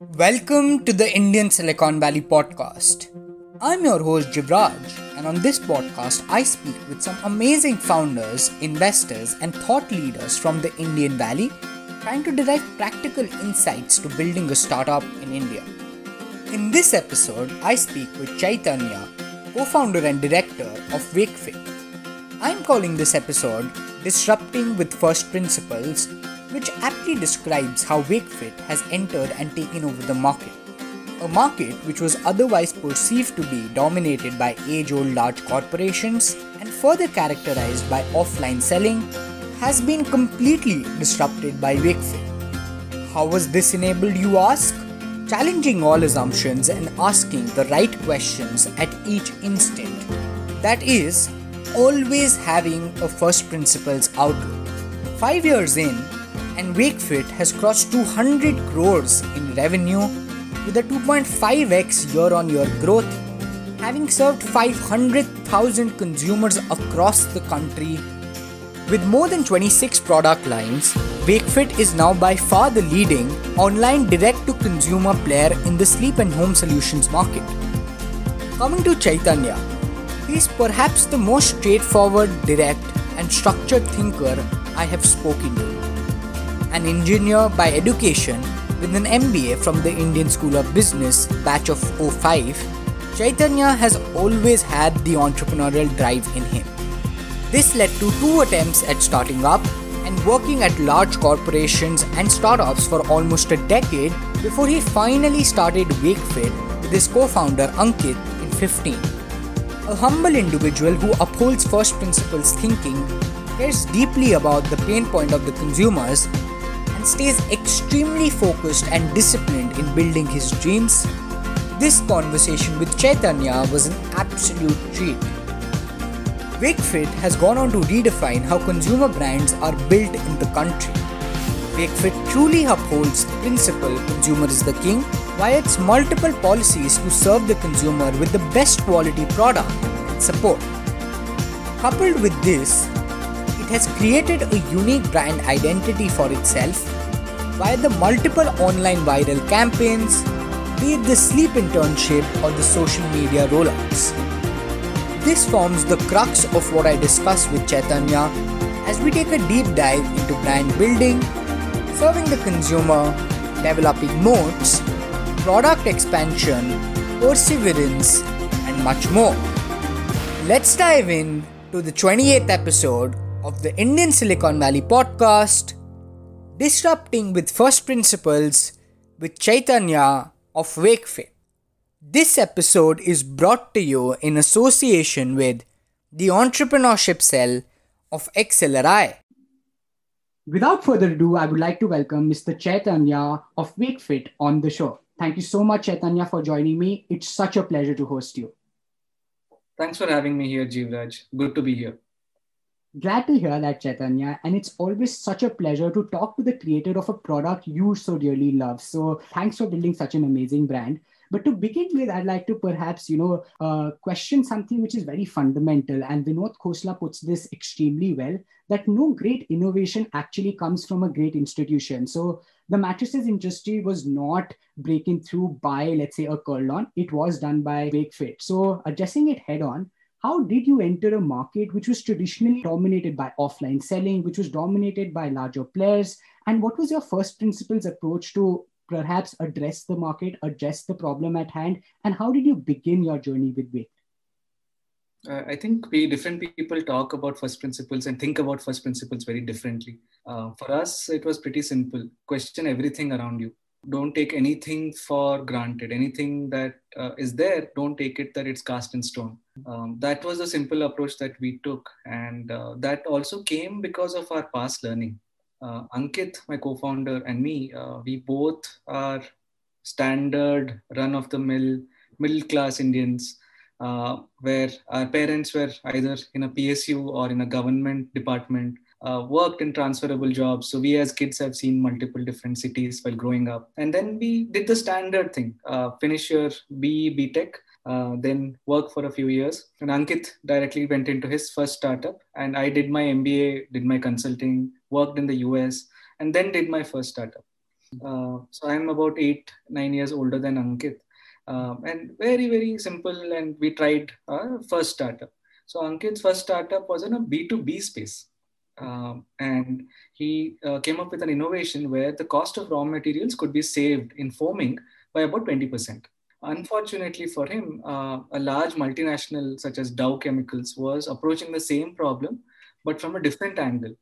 Welcome to the Indian Silicon Valley podcast. I'm your host Jivraj, and on this podcast, I speak with some amazing founders, investors, and thought leaders from the Indian Valley trying to derive practical insights to building a startup in India. In this episode, I speak with Chaitanya, co founder and director of WakeFit. I'm calling this episode Disrupting with First Principles, which aptly describes how WakeFit has entered and taken over the market. A market which was otherwise perceived to be dominated by age old large corporations and further characterized by offline selling has been completely disrupted by WakeFit. How was this enabled, you ask? Challenging all assumptions and asking the right questions at each instant. That is, always having a first principles outlook. Five years in, and WakeFit has crossed 200 crores in revenue with a 2.5x year on year growth, having served 500,000 consumers across the country. With more than 26 product lines, WakeFit is now by far the leading online direct to consumer player in the sleep and home solutions market. Coming to Chaitanya, he is perhaps the most straightforward, direct, and structured thinker I have spoken to. An engineer by education with an MBA from the Indian School of Business batch of 05, Chaitanya has always had the entrepreneurial drive in him. This led to two attempts at starting up and working at large corporations and startups for almost a decade before he finally started WakeFit with his co founder Ankit in 15. A humble individual who upholds first principles thinking, cares deeply about the pain point of the consumers, stays extremely focused and disciplined in building his dreams. This conversation with Chaitanya was an absolute treat. WakeFit has gone on to redefine how consumer brands are built in the country. WakeFit truly upholds the principle consumer is the king via its multiple policies to serve the consumer with the best quality product and support. Coupled with this, it has created a unique brand identity for itself via the multiple online viral campaigns, be it the sleep internship or the social media rollouts. This forms the crux of what I discuss with Chaitanya as we take a deep dive into brand building, serving the consumer, developing moats, product expansion, perseverance, and much more. Let's dive in to the 28th episode of the Indian Silicon Valley podcast, Disrupting with First Principles with Chaitanya of WakeFit. This episode is brought to you in association with the Entrepreneurship Cell of XLRI. Without further ado, I would like to welcome Mr. Chaitanya of WakeFit on the show. Thank you so much, Chaitanya, for joining me. It's such a pleasure to host you. Thanks for having me here, Jivraj. Good to be here. Glad to hear that, Chaitanya. And it's always such a pleasure to talk to the creator of a product you so dearly love. So thanks for building such an amazing brand. But to begin with, I'd like to perhaps, you know, uh, question something which is very fundamental. And Vinod Khosla puts this extremely well that no great innovation actually comes from a great institution. So the mattresses industry was not breaking through by, let's say, a Kurlon. It was done by WakeFit. So addressing it head on, how did you enter a market which was traditionally dominated by offline selling, which was dominated by larger players? And what was your first principles approach to perhaps address the market, address the problem at hand? And how did you begin your journey with Wake? Uh, I think we different people talk about first principles and think about first principles very differently. Uh, for us, it was pretty simple. Question everything around you. Don't take anything for granted. Anything that uh, is there, don't take it that it's cast in stone. Um, that was a simple approach that we took, and uh, that also came because of our past learning. Uh, Ankit, my co-founder, and me, uh, we both are standard run-of-the-mill middle-class Indians, uh, where our parents were either in a PSU or in a government department, uh, worked in transferable jobs. So we as kids have seen multiple different cities while growing up, and then we did the standard thing: uh, finish your BE, BTech, uh, then work for a few years. And Ankit directly went into his first startup, and I did my MBA, did my consulting, worked in the US, and then did my first startup. Uh, so I'm about eight, nine years older than Ankit. Um, and very, very simple. And we tried our first startup. So Ankit's first startup was in a B2B space. Um, and he uh, came up with an innovation where the cost of raw materials could be saved in foaming by about 20%. Unfortunately for him, uh, a large multinational such as Dow Chemicals was approaching the same problem, but from a different angle.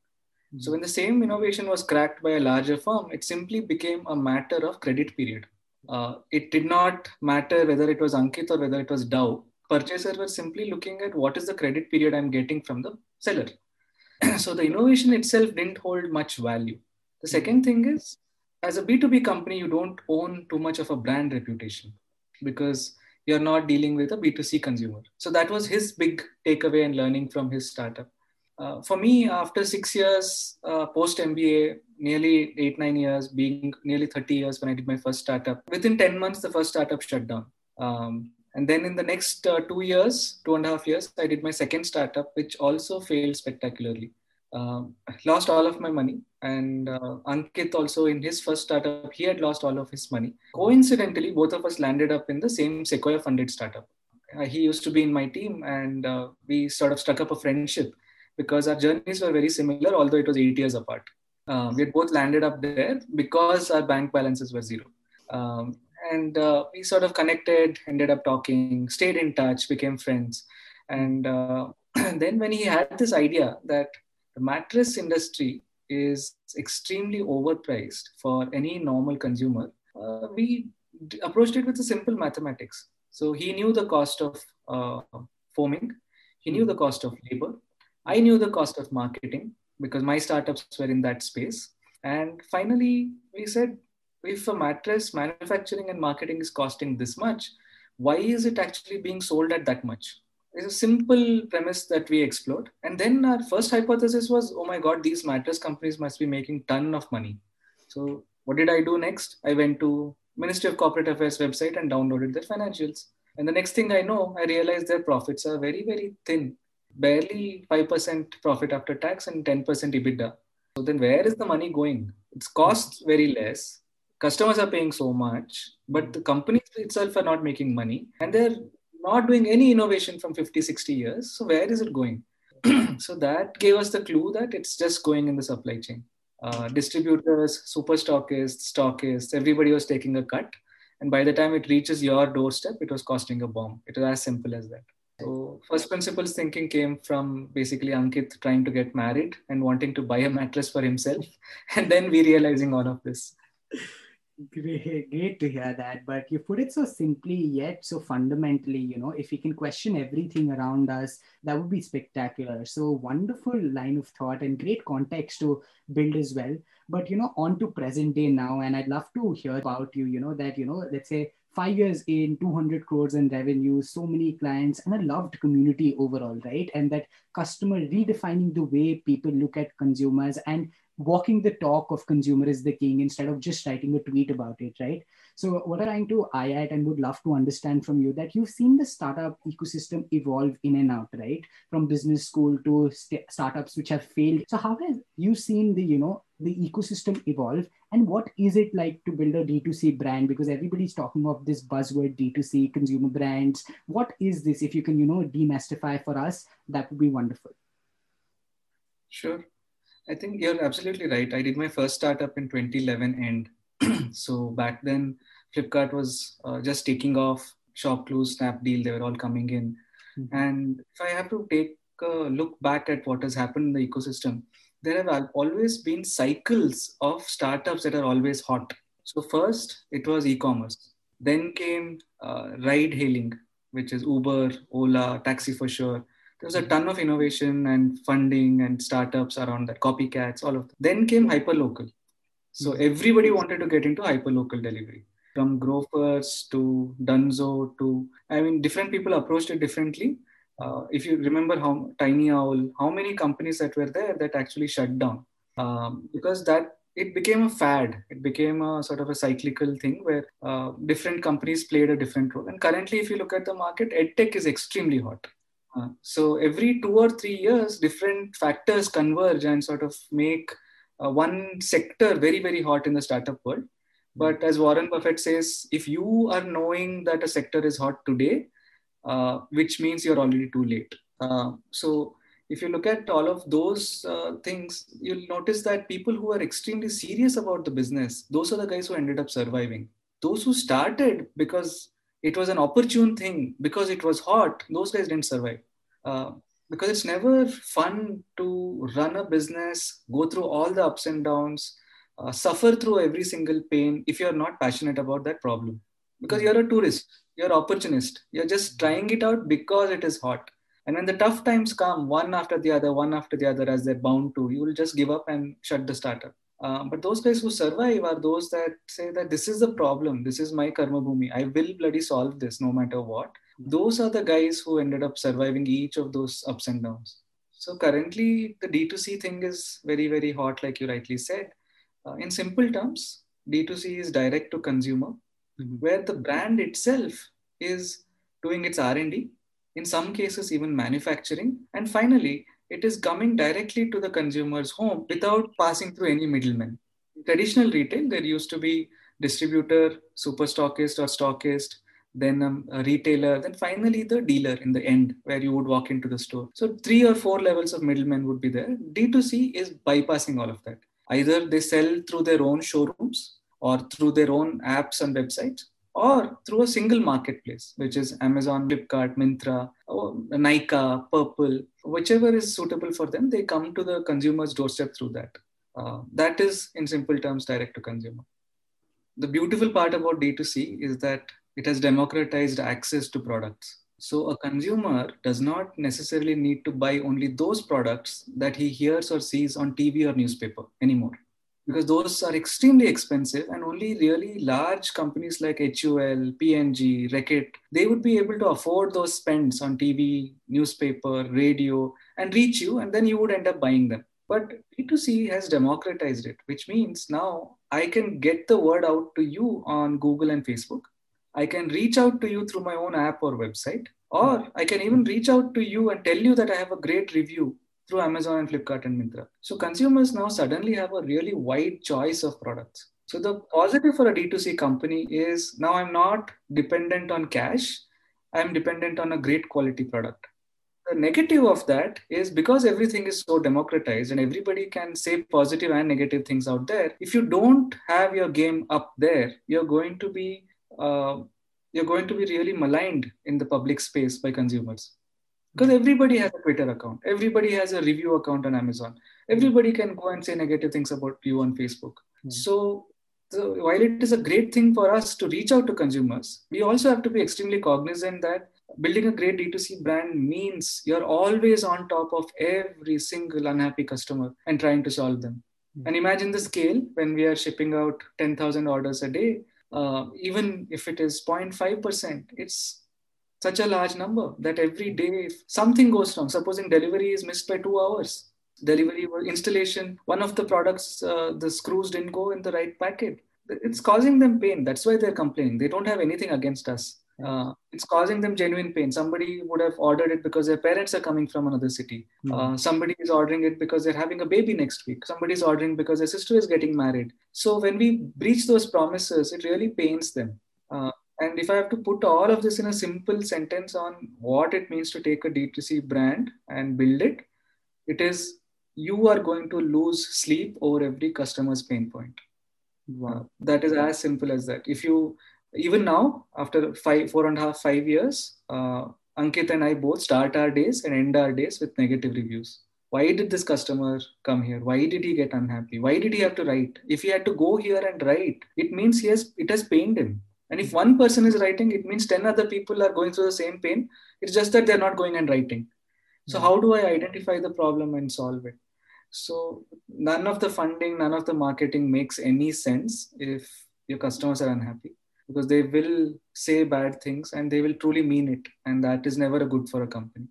So when the same innovation was cracked by a larger firm, it simply became a matter of credit period. Uh, it did not matter whether it was Ankit or whether it was Dow. Purchasers were simply looking at what is the credit period I'm getting from the seller. so the innovation itself didn't hold much value. The second thing is, as a B2B company, you don't own too much of a brand reputation because you're not dealing with a B2C consumer. So that was his big takeaway and learning from his startup. Uh, for me, after six years uh, post MBA, nearly eight, nine years, being nearly 30 years when I did my first startup, within 10 months, the first startup shut down. Um, and then in the next uh, two years, two and a half years, I did my second startup, which also failed spectacularly. Um, lost all of my money. And uh, Ankit also in his first startup, he had lost all of his money. Coincidentally, both of us landed up in the same Sequoia funded startup. Uh, he used to be in my team, and uh, we sort of struck up a friendship because our journeys were very similar, although it was eight years apart. Uh, we had both landed up there because our bank balances were zero. Um, and uh, we sort of connected, ended up talking, stayed in touch, became friends. And uh, then when he had this idea that the mattress industry is extremely overpriced for any normal consumer, uh, we d- approached it with a simple mathematics. So he knew the cost of uh, foaming, he knew the cost of labor, I knew the cost of marketing because my startups were in that space. And finally, we said, if a mattress manufacturing and marketing is costing this much, why is it actually being sold at that much? It's a simple premise that we explored. And then our first hypothesis was, oh my God, these mattress companies must be making ton of money. So what did I do next? I went to Ministry of Corporate Affairs website and downloaded their financials. And the next thing I know, I realized their profits are very, very thin, barely 5% profit after tax and 10% EBITDA. So then where is the money going? It's costs very less customers are paying so much, but the companies itself are not making money and they're not doing any innovation from 50, 60 years. So where is it going? so that gave us the clue that it's just going in the supply chain. Uh, distributors, super stockists, stockists, everybody was taking a cut. And by the time it reaches your doorstep, it was costing a bomb. It was as simple as that. So first principles thinking came from basically Ankit trying to get married and wanting to buy a mattress for himself, and then we realizing all of this. Great, great to hear that. But you put it so simply, yet so fundamentally, you know, if we can question everything around us, that would be spectacular. So wonderful line of thought and great context to build as well. But, you know, on to present day now. And I'd love to hear about you, you know, that, you know, let's say five years in 200 crores in revenue so many clients and a loved community overall right and that customer redefining the way people look at consumers and walking the talk of consumer is the king instead of just writing a tweet about it, right? So what I'm trying to eye at and would love to understand from you that you've seen the startup ecosystem evolve in and out, right? From business school to st- startups which have failed. So how have you seen the, you know, the ecosystem evolve and what is it like to build a D2C brand? Because everybody's talking of this buzzword D2C consumer brands. What is this? If you can, you know, demystify for us, that would be wonderful. Sure. I think you're absolutely right. I did my first startup in 2011 and so back then, Flipkart was uh, just taking off. ShopClues, Snapdeal, they were all coming in. Mm-hmm. And if I have to take a look back at what has happened in the ecosystem, there have always been cycles of startups that are always hot. So first, it was e-commerce. Then came uh, ride hailing, which is Uber, Ola, Taxi for Sure there was a ton of innovation and funding and startups around that, copycats, all of that. Then came hyperlocal. So hmm. everybody wanted to get into hyperlocal delivery from Grofers to Dunzo to, I mean, different people approached it differently. Uh, if you remember how Tiny Owl, how many companies that were there that actually shut down um, because that it became a fad. It became a sort of a cyclical thing where uh, different companies played a different role. And currently, if you look at the market, edtech is extremely hot. Uh, so every two or three years, different factors converge and sort of make uh, one sector very, very hot in the startup world. But as Warren Buffett says, if you are knowing that a sector is hot today, uh, which means you're already too late. Uh, so if you look at all of those uh, things, you'll notice that people who are extremely serious about the business, those are the guys who ended up surviving. Those who started because it was an opportune thing, because it was hot, those guys didn't survive. Uh, because it's never fun to run a business, go through all the ups and downs, uh, suffer through every single pain if you're not passionate about that problem. Because you're a tourist, you're opportunist, you're just trying it out because it is hot and when the tough times come, one after the other, one after the other, as they're bound to, you will just give up and shut the startup. Uh, but those guys who survive are those that say that this is the problem, this is my karma bhumi, I will bloody solve this no matter what. Those are the guys who ended up surviving each of those ups and downs. So currently, the D2C thing is very, very hot, like you rightly said. Uh, in simple terms, D2C is direct to consumer, mm-hmm. where the brand itself is doing its R&D in some cases even manufacturing. And finally, it is coming directly to the consumer's home without passing through any middlemen. In traditional retail, there used to be distributor, super stockist or stockist, then um, a retailer, then finally the dealer in the end where you would walk into the store. So three or four levels of middlemen would be there. D2C is bypassing all of that. Either they sell through their own showrooms or through their own apps and websites, or through a single marketplace, which is Amazon, Flipkart, Myntra, Nykaa, Purplle, whichever is suitable for them, they come to the consumer's doorstep through that. Uh, that is, in simple terms, direct to consumer. The beautiful part about D2C is that it has democratized access to products. So a consumer does not necessarily need to buy only those products that he hears or sees on TV or newspaper anymore because those are extremely expensive and only really large companies like HUL, P&G, Reckitt, they would be able to afford those spends on TV, newspaper, radio and reach you and then you would end up buying them. But D2C has democratized it, which means now I can get the word out to you on Google and Facebook. I can reach out to you through my own app or website, or I can even reach out to you and tell you that I have a great review through Amazon and Flipkart and Myntra. So consumers now suddenly have a really wide choice of products. So the positive for a D2C company is now I'm not dependent on cash. I'm dependent on a great quality product. The negative of that is because everything is so democratized and everybody can say positive and negative things out there. If you don't have your game up there, you're going to be uh, you're going to be really maligned in the public space by consumers because everybody has a twitter account. Everybody has a review account on amazon. Everybody can go and say negative things about you on facebook. Mm-hmm. so, so while it is a great thing for us to reach out to consumers we also have to be extremely cognizant that building a great d2c brand means you're always on top of every single unhappy customer and trying to solve them. Mm-hmm. and imagine the scale when we are shipping out 10000 orders a day. Uh, even if it is 0.5% it's such a large number that every day if something goes wrong supposing delivery is missed by two hours delivery installation one of the products uh, the screws didn't go in the right packet it's causing them pain. That's why they're complaining. They don't have anything against us. Uh, it's causing them genuine pain. Somebody would have ordered it because their parents are coming from another city. Mm-hmm. uh, somebody is ordering it because they're having a baby next week. Somebody is ordering because their sister is getting married. So when we breach those promises it really pains them. Uh, and if I have to put all of this in a simple sentence on what it means to take a D2C brand and build it, it is you are going to lose sleep over every customer's pain point. Wow. Uh, that is as simple as that. If you, even now, after five, four and a half, five years, uh, Ankit and I both start our days and end our days with negative reviews. Why did this customer come here? Why did he get unhappy? Why did he have to write? If he had to go here and write, it means he has, it has pained him and if one person is writing, it means 10 other people are going through the same pain. It's just that they're not going and writing. So, hmm. how do I identify the problem and solve it? So, none of the funding, none of the marketing makes any sense if your customers are unhappy because they will say bad things and they will truly mean it. And that is never good for a company.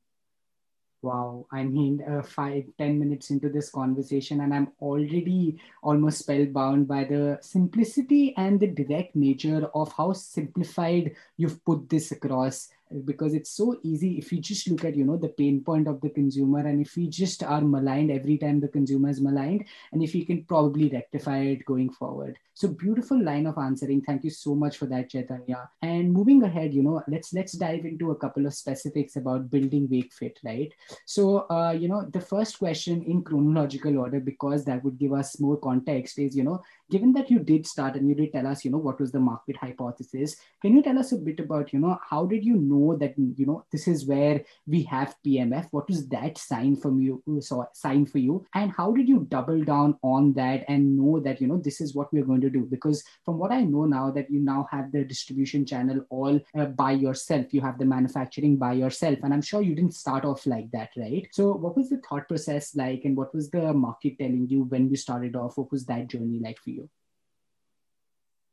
Wow. I mean, uh, five, ten minutes into this conversation, and I'm already almost spellbound by the simplicity and the direct nature of how simplified you've put this across because it's so easy if you just look at you know the pain point of the consumer and if we just are maligned every time the consumer is maligned and if we can probably rectify it going forward. So beautiful line of answering. Thank you so much for that chaitanya. And moving ahead you know let's let's dive into a couple of specifics about building wakefit right? So uh, you know the first question in chronological order because that would give us more context is you know given that you did start and you did tell us you know what was the market hypothesis can you tell us a bit about you know how did you know that you know this is where we have pmf what was that sign from you so sign for you? And how did you double down on that and know that you know this is what we're going to do? Because from what i know now that you now have the distribution channel all uh, by yourself. You have the manufacturing by yourself. And i'm sure you didn't start off like that right? So what was the thought process like and what was the market telling you when you started off? What was that journey like for you?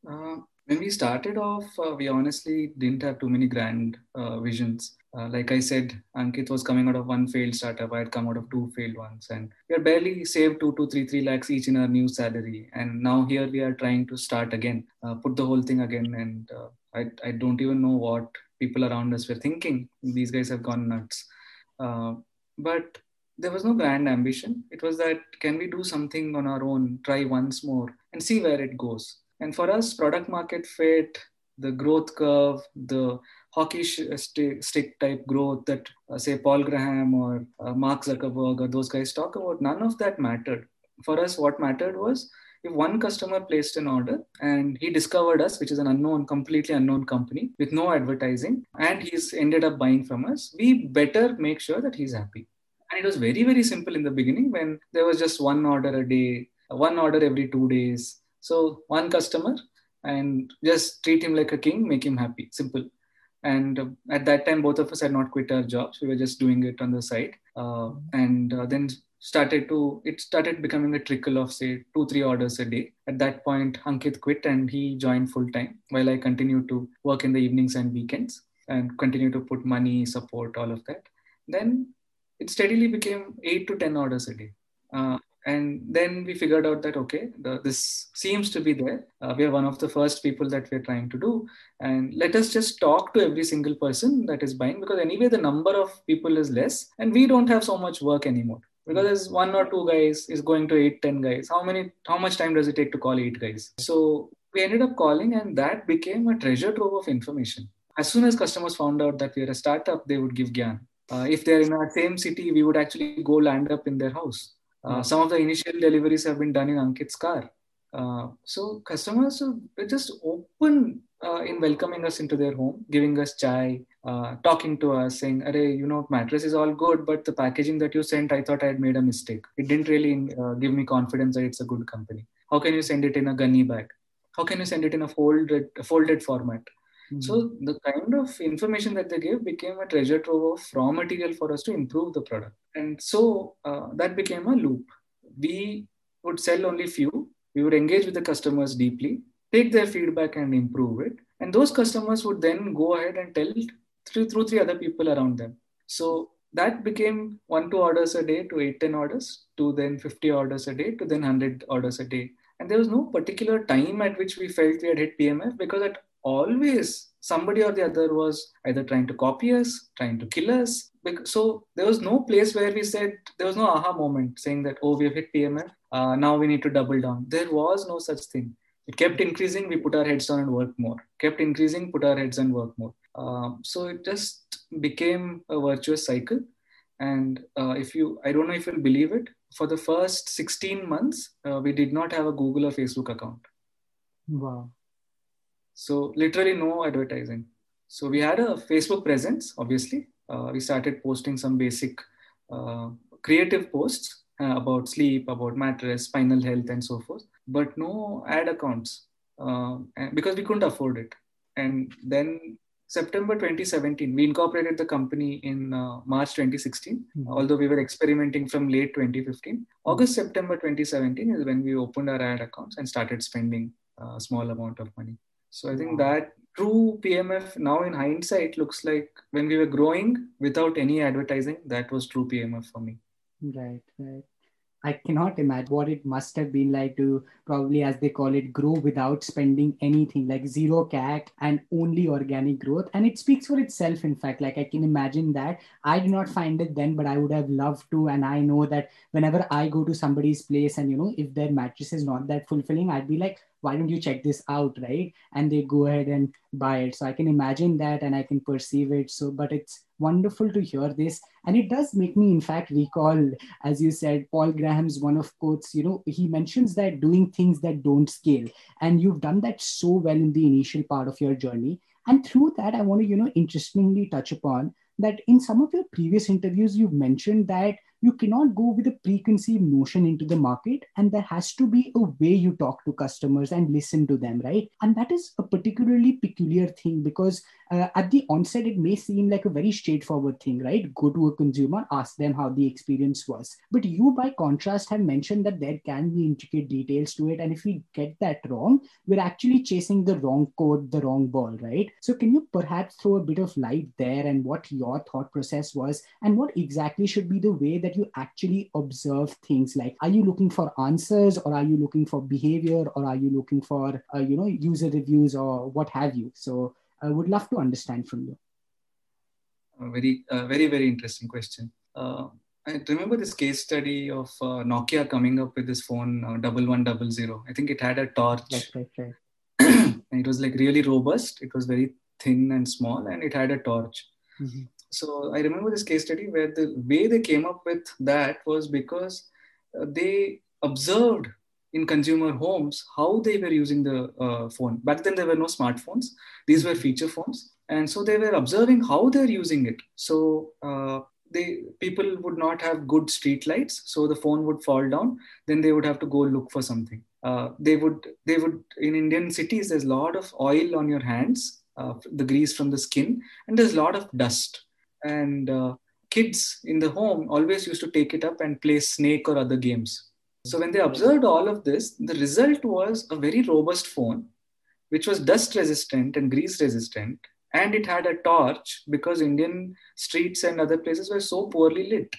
Uh, when we started off, uh, we honestly didn't have too many grand uh, visions. Uh, like I said, Ankit was coming out of one failed startup. I had come out of two failed ones, and we had barely saved two to three, three lakhs each in our new salary. And now here we are trying to start again, uh, put the whole thing again. And uh, I, I don't even know what people around us were thinking. These guys have gone nuts. but there was no grand ambition. It was that can we do something on our own, try once more, and see where it goes. And for us, product market fit, the growth curve, the hockey stick type growth that, uh, say, Paul Graham or uh, Mark Zuckerberg or those guys talk about, none of that mattered. For us, what mattered was if one customer placed an order and he discovered us, which is an unknown, completely unknown company with no advertising, and he's ended up buying from us, we better make sure that he's happy. And it was very, very simple in the beginning when there was just one order a day, one order every two days. So one customer and just treat him like a king, make him happy. Simple. And uh, at that time, both of us had not quit our jobs. We were just doing it on the side. Uh, and uh, then started to, it started becoming a trickle of say two, three orders a day. At that point, Ankit quit and he joined full time while I continued to work in the evenings and weekends and continue to put money, support, all of that. Then it steadily became eight to 10 orders a day. Uh, and then we figured out that, okay, the, this seems to be there. Uh, we are one of the first people that we're trying to do. And let us just talk to every single person that is buying because anyway, the number of people is less and we don't have so much work anymore because there's one or two guys is going to eight ten guys. How many, how much time does it take to call eight guys? So we ended up calling and that became a treasure trove of information. As soon as customers found out that we are a startup, they would give Gyan uh, if they're in our same city, we would actually go land up in their house. Uh, hmm. some of the initial deliveries have been done in Ankit's car. Uh, so customers are just open uh, in welcoming us into their home, giving us chai, uh, talking to us, saying, "Arey, you know, mattress is all good, but the packaging that you sent, I thought I had made a mistake. It didn't really uh, give me confidence that it's a good company. How can you send it in a gunny bag? How can you send it in a folded folded format? So hmm. the kind of information that they gave became a treasure trove of raw material for us to improve the product. And so uh, that became a loop. We would sell only few. We would engage with the customers deeply, take their feedback and improve it. And those customers would then go ahead and tell through, through three other people around them. So that became one, two orders a day to eight, 10 orders to then 50 orders a day to then 100 orders a day. And there was no particular time at which we felt we had hit PMF because at always somebody or the other was either trying to copy us, trying to kill us. So there was no place where we said, there was no aha moment saying that, oh, we have hit PMF, uh, now we need to double down. There was no such thing. It kept increasing, we put our heads down and work more. Kept increasing, put our heads and work more. Um, so it just became a virtuous cycle. And uh, if you, I don't know if you'll believe it, for the first 16 months, uh, we did not have a Google or Facebook account. Wow. So literally no advertising. So we had a Facebook presence, obviously. Uh, we started posting some basic uh, creative posts uh, about sleep, about mattress, spinal health, and so forth, but no ad accounts uh, because we couldn't afford it. And then September 2017, we incorporated the company in uh, March 2016, mm-hmm. although we were experimenting from late 2015. Mm-hmm. August, September 2017 is when we opened our ad accounts and started spending a small amount of money. So I think that true PMF now in hindsight looks like when we were growing without any advertising, that was true PMF for me. Right, right. I cannot imagine what it must have been like to probably, as they call it, grow without spending anything, like zero CAC and only organic growth. And it speaks for itself, in fact. Like I can imagine that. I did not find it then, but I would have loved to. And I know that whenever I go to somebody's place and, you know, if their mattress is not that fulfilling, I'd be like, why don't you check this out right? And they go ahead and buy it. So i can imagine that and i can perceive it. So but it's wonderful to hear this. And it does make me in fact recall as you said paul graham's one of quotes you know he mentions that doing things that don't scale. And you've done that so well in the initial part of your journey. And through that i want to you know interestingly touch upon that in some of your previous interviews you've mentioned that you cannot go with a preconceived notion into the market and there has to be a way you talk to customers and listen to them right? And that is a particularly peculiar thing because uh, at the onset it may seem like a very straightforward thing right? Go to a consumer ask them how the experience was. But you by contrast have mentioned that there can be intricate details to it. And if we get that wrong we're actually chasing the wrong code the wrong ball right? So can you perhaps throw a bit of light there and what your thought process was? And what exactly should be the way that you actually observe things? Like are you looking for answers or are you looking for behavior or are you looking for uh, you know user reviews or what have you? So i would love to understand from you a very uh, very very interesting question uh, I remember this case study of uh, Nokia coming up with this phone uh, double one double zero. I think it had a torch. Right, right, right. and it was like really robust. It was very thin and small, and it had a torch. Mm-hmm so I remember this case study where the way they came up with that was because uh, they observed in consumer homes how they were using the uh, phone. Back then, there were no smartphones, these were feature phones. And so they were observing how they're using it. So uh, they people would not have good street lights, so the phone would fall down. Then they would have to go look for something. Uh, they would they would in Indian cities. There's a lot of oil on your hands, uh, the grease from the skin, and there's a lot of dust and uh, kids in the home always used to take it up and play snake or other games so when they observed all of this the result was a very robust phone which was dust resistant and grease resistant and it had a torch because indian streets and other places were so poorly lit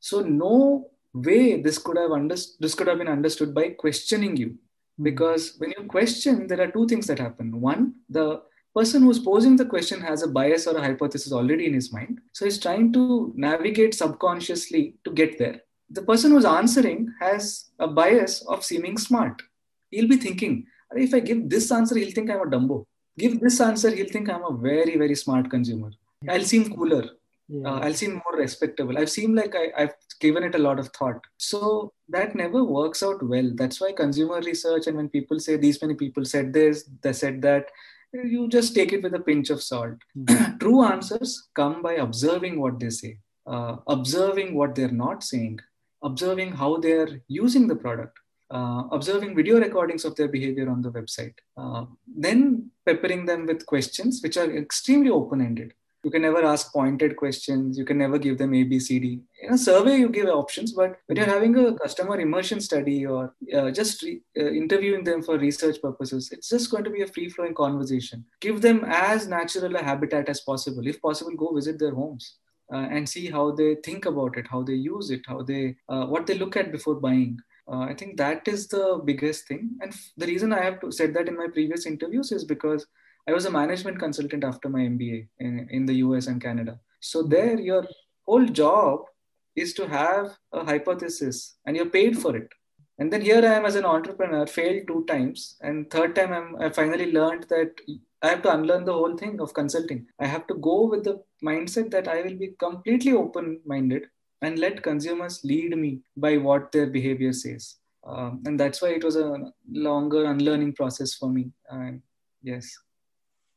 so no way this could have understood this could have been understood by questioning you hmm. because when you question there are two things that happen one the person who's posing the question has a bias or a hypothesis already in his mind. So he's trying to navigate subconsciously to get there. The person who's answering has a bias of seeming smart. He'll be thinking, if I give this answer, he'll think I'm a dumbo. Give this answer, he'll think I'm a very, very smart consumer. I'll seem cooler. Yeah. Uh, I'll seem more respectable. I've seemed like I, I've given it a lot of thought. So that never works out well. That's why consumer research and when people say these many people said this, they said that, you just take it with a pinch of salt. Mm-hmm. True answers come by observing what they say, uh, observing what they're not saying, observing how they're using the product, uh, observing video recordings of their behavior on the website, uh, then peppering them with questions which are extremely open ended you can never ask pointed questions. You can never give them a b c d. In a survey you give options but when you're having a customer immersion study or uh, just re- uh, interviewing them for research purposes it's just going to be a free flowing conversation. Give them as natural a habitat as possible. If possible go visit their homes uh, and see how they think about it how they use it how they uh, what they look at before buying uh, i think that is the biggest thing and f- the reason i have to said that in my previous interviews is because I was a management consultant after my MBA in, in the US and Canada. So there, your whole job is to have a hypothesis and you're paid for it. And then here I am as an entrepreneur, failed two times. And third time I'm, I finally learned that I have to unlearn the whole thing of consulting. I have to go with the mindset that I will be completely open minded and let consumers lead me by what their behavior says. Um, and that's why it was a longer unlearning process for me. Yes.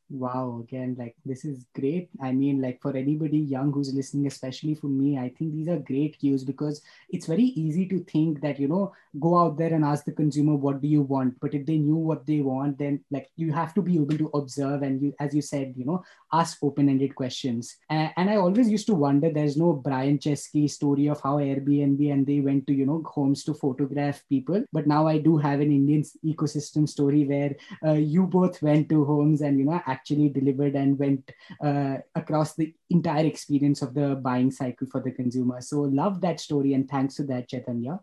Wow, again, like this is great. I mean, like for anybody young who's listening, especially for me, I think these are great cues because it's very easy to think that, you know, go out there and ask the consumer, what do you want? But if they knew what they want, then like you have to be able to observe and you, as you said, you know, ask open ended questions. And, and I always used to wonder there's no Brian Chesky story of how Airbnb and they went to, you know, homes to photograph people. But now I do have an Indian ecosystem story where uh, you both went to homes and, you know, actually delivered and went uh, across the entire experience of the buying cycle for the consumer. So love that story and thanks to that, Chaitanya.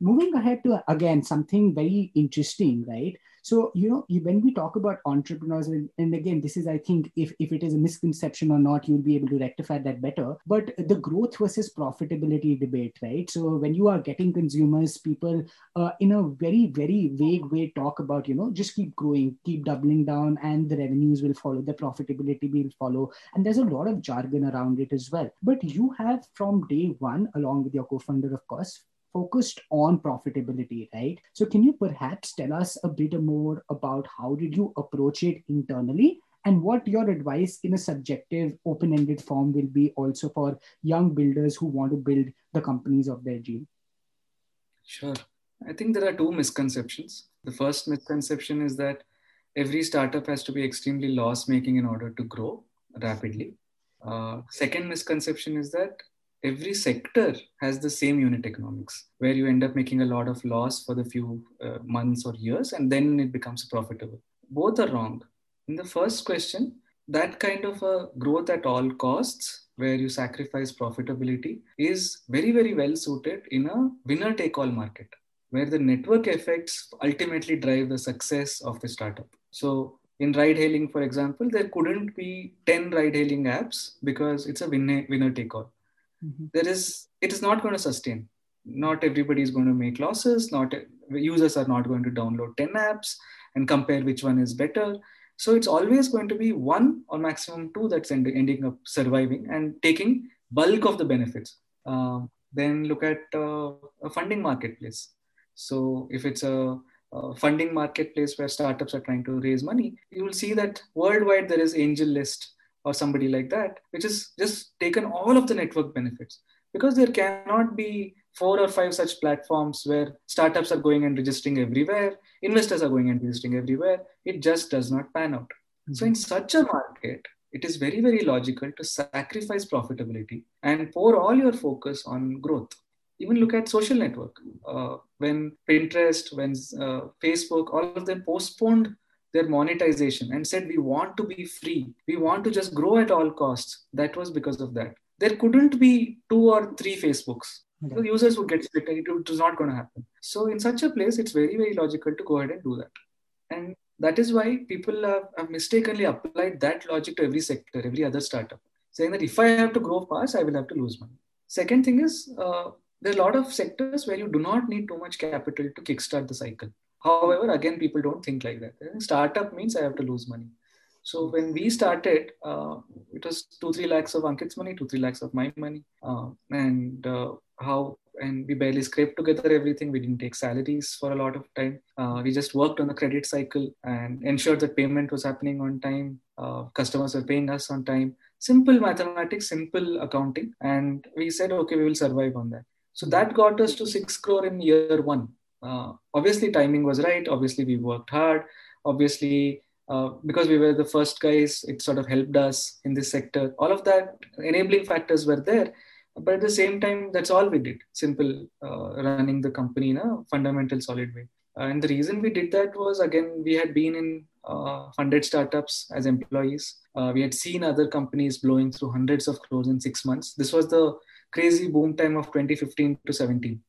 moving ahead to again something very interesting right so you know when we talk about entrepreneurs and again this is i think if, if it is a misconception or not you'll be able to rectify that better. But the growth versus profitability debate right? So when you are getting consumers people uh, in a very very vague way talk about you know just keep growing keep doubling down and the revenues will follow the profitability will follow. And there's a lot of jargon around it as well. But you have from day one along with your co-founder of course focused on profitability, right? So can you perhaps tell us a bit more about how did you approach it internally and what your advice in a subjective open-ended form will be also for young builders who want to build the companies of their dream? Sure. I think there are two misconceptions. The first misconception is that every startup has to be extremely loss making in order to grow rapidly. Uh, second misconception is that every sector has the same unit economics where you end up making a lot of loss for the few uh, months or years and then it becomes profitable. Both are wrong. In the first question that kind of a growth at all costs where you sacrifice profitability is very very well suited in a winner take all market where the network effects ultimately drive the success of the startup. So in ride hailing for example there couldn't be 10 ride hailing apps because it's a winner winner take all mm-hmm. there is it is not going to sustain. Not everybody is going to make losses not users are not going to download 10 apps and compare which one is better. So it's always going to be one or maximum two that's end, ending up surviving and taking bulk of the benefits. Uh, then look at uh, a funding marketplace. So if it's a, a, funding marketplace where startups are trying to raise money you will see that worldwide there is AngelList or somebody like that, which has just taken all of the network benefits. Because there cannot be four or five such platforms where startups are going and registering everywhere, investors are going and registering everywhere. It just does not pan out. Mm-hmm. So, in such a market, it is very, very logical to sacrifice profitability and pour all your focus on growth. Even look at social network. Uh, when Pinterest, when uh, Facebook, all of them postponed their monetization and said we want to be free. We want to just grow at all costs. That was because of that. There couldn't be two or three facebooks. Okay. the users would get split it was not going to happen. So in such a place it's very very logical to go ahead and do that. And that is why people have, have mistakenly applied that logic to every sector every other startup saying that if i have to grow fast i will have to lose money. Second thing is uh, there are a lot of sectors where you do not need too much capital to kickstart the cycle However, again, people don't think like that. Startup means I have to lose money. So when we started, uh, it was two, three lakhs of Ankit's money, two, three lakhs of my money. Uh, and uh, how, and we barely scraped together everything. We didn't take salaries for a lot of time. Uh, we just worked on the credit cycle and ensured that payment was happening on time. Uh, customers were paying us on time. Simple mathematics, simple accounting. And we said, okay, we will survive on that. So that got us to six crore in year one uh, obviously timing was right. Obviously we worked hard. Obviously uh, because we were the first guys it sort of helped us in this sector. All of that enabling factors were there. But at the same time that's all we did. Simple uh, running the company in a fundamental solid way. And the reason we did that was again we had been in uh, funded startups as employees. Uh, we had seen other companies blowing through hundreds of crores in six months. This was the crazy boom time of 2015 to 17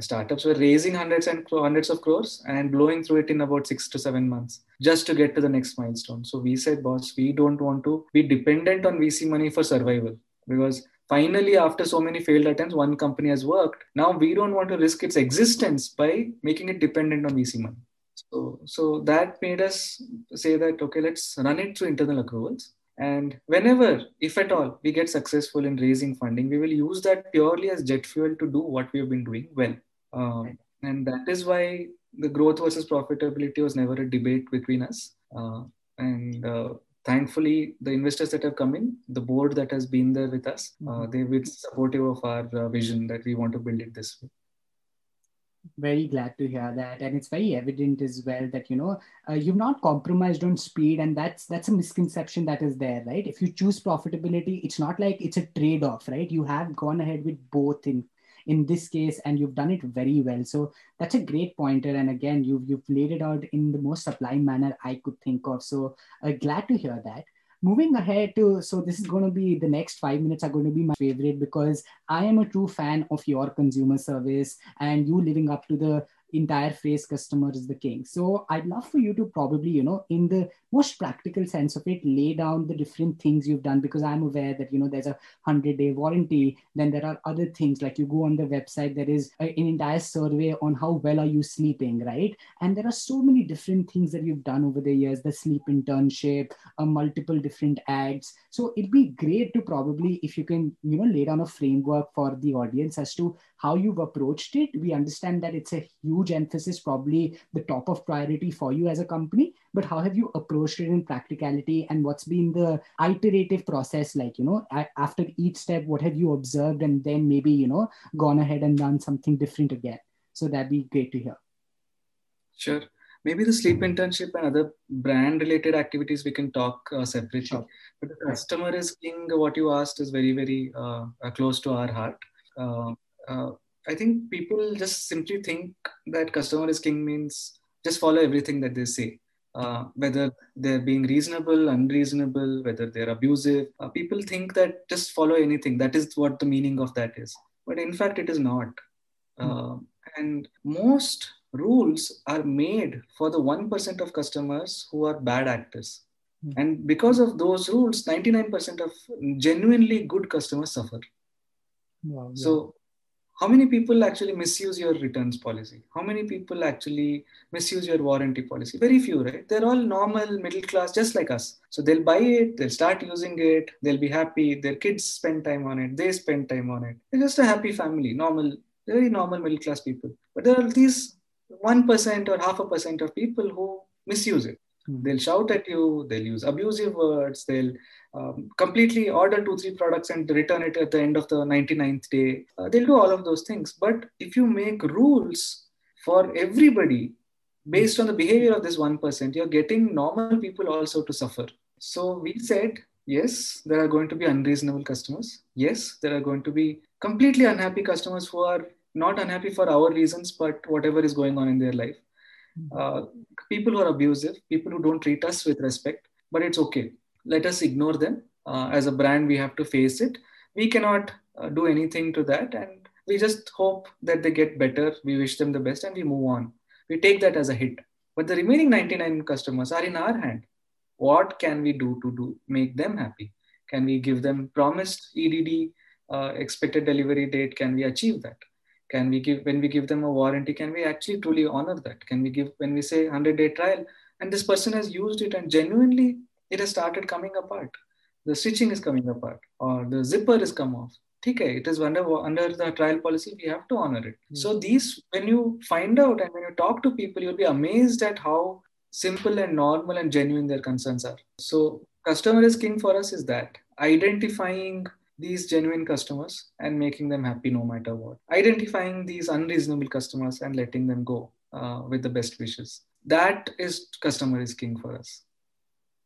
startups were raising hundreds and hundreds of crores and blowing through it in about six to seven months just to get to the next milestone. So we said, boss, we don't want to be dependent on VC money for survival because finally, after so many failed attempts, one company has worked. Now we don't want to risk its existence by making it dependent on VC money. So, so that made us say that okay, let's run it through internal accruals and whenever, if at all, we get successful in raising funding, we will use that purely as jet fuel to do what we have been doing well. Um, and that is why the growth versus profitability was never a debate between us. Uh, and uh, thankfully, the investors that have come in, the board that has been there with us, uh, mm-hmm. they've been supportive of our uh, vision that we want to build it this way very glad to hear that. And it's very evident as well that you know uh, you've not compromised on speed and that's that's a misconception that is there right? If you choose profitability it's not like it's a trade off right? You have gone ahead with both in in this case and you've done it very well. So that's a great pointer and again you've you've laid it out in the most sublime manner i could think of. So uh, glad to hear that moving ahead to so this is going to be the next five minutes are going to be my favorite because i am a true fan of your consumer service and you living up to the entire phrase customer is the king. So i'd love for you to probably you know in the most practical sense of it lay down the different things you've done because i'm aware that you know there's a 100 day warranty then there are other things like you go on the website there is an entire survey on how well are you sleeping right and there are so many different things that you've done over the years the sleep internship uh, multiple different ads so it'd be great to probably if you can you know lay down a framework for the audience as to how you've approached it. We understand that it's a huge emphasis, probably the top of priority for you as a company, but how have you approached it in practicality and what's been the iterative process like, you know, after each step, what have you observed and then maybe, you know, gone ahead and done something different again? So that'd be great to hear. Sure. Maybe the sleep internship and other brand related activities we can talk uh, separately. Sure. But the customer is king, what you asked is very, very uh, close to our heart. Uh, uh, I think people just simply think that customer is king means just follow everything that they say. Uh, whether they're being reasonable, unreasonable, whether they're abusive. Uh, people think that just follow anything. That is what the meaning of that is. But in fact, it is not. Uh, and most rules are made for the 1% of customers who are bad actors. Mm. And because of those rules, 99% of genuinely good customers suffer. Wow, yeah. So how many people actually misuse your returns policy? How many people actually misuse your warranty policy? Very few right? They're all normal middle class just like us. So they'll buy it they'll start using it they'll be happy their kids spend time on it they spend time on it. They're just a happy family normal very normal middle class people. But there are these 1% or half a percent of people who misuse it. They'll shout at you they'll use abusive words they'll um, completely order two, three products and return it at the end of the 99th day. Uh, they'll do all of those things. But if you make rules for everybody based on the behavior of this 1%, you're getting normal people also to suffer. So we said, yes, there are going to be unreasonable customers. Yes, there are going to be completely unhappy customers who are not unhappy for our reasons, but whatever is going on in their life. Uh, people who are abusive, people who don't treat us with respect, but it's okay let us ignore them. Uh, as a brand, we have to face it. We cannot uh, do anything to that. And we just hope that they get better. We wish them the best and we move on. We take that as a hit. But the remaining 99 customers are in our hand. What can we do to do make them happy? Can we give them promised EDD, uh, expected delivery date? Can we achieve that? Can we give when we give them a warranty? Can we actually truly honor that? Can we give when we say 100 day trial and this person has used it and genuinely it has started coming apart. The stitching is coming apart or the zipper is come off. Okay, it is under, under the trial policy, we have to honor it. Mm-hmm. So these, when you find out and when you talk to people, you'll be amazed at how simple and normal and genuine their concerns are. So customer is king for us is that identifying these genuine customers and making them happy no matter what. Identifying these unreasonable customers and letting them go uh, with the best wishes. That is customer is king for us.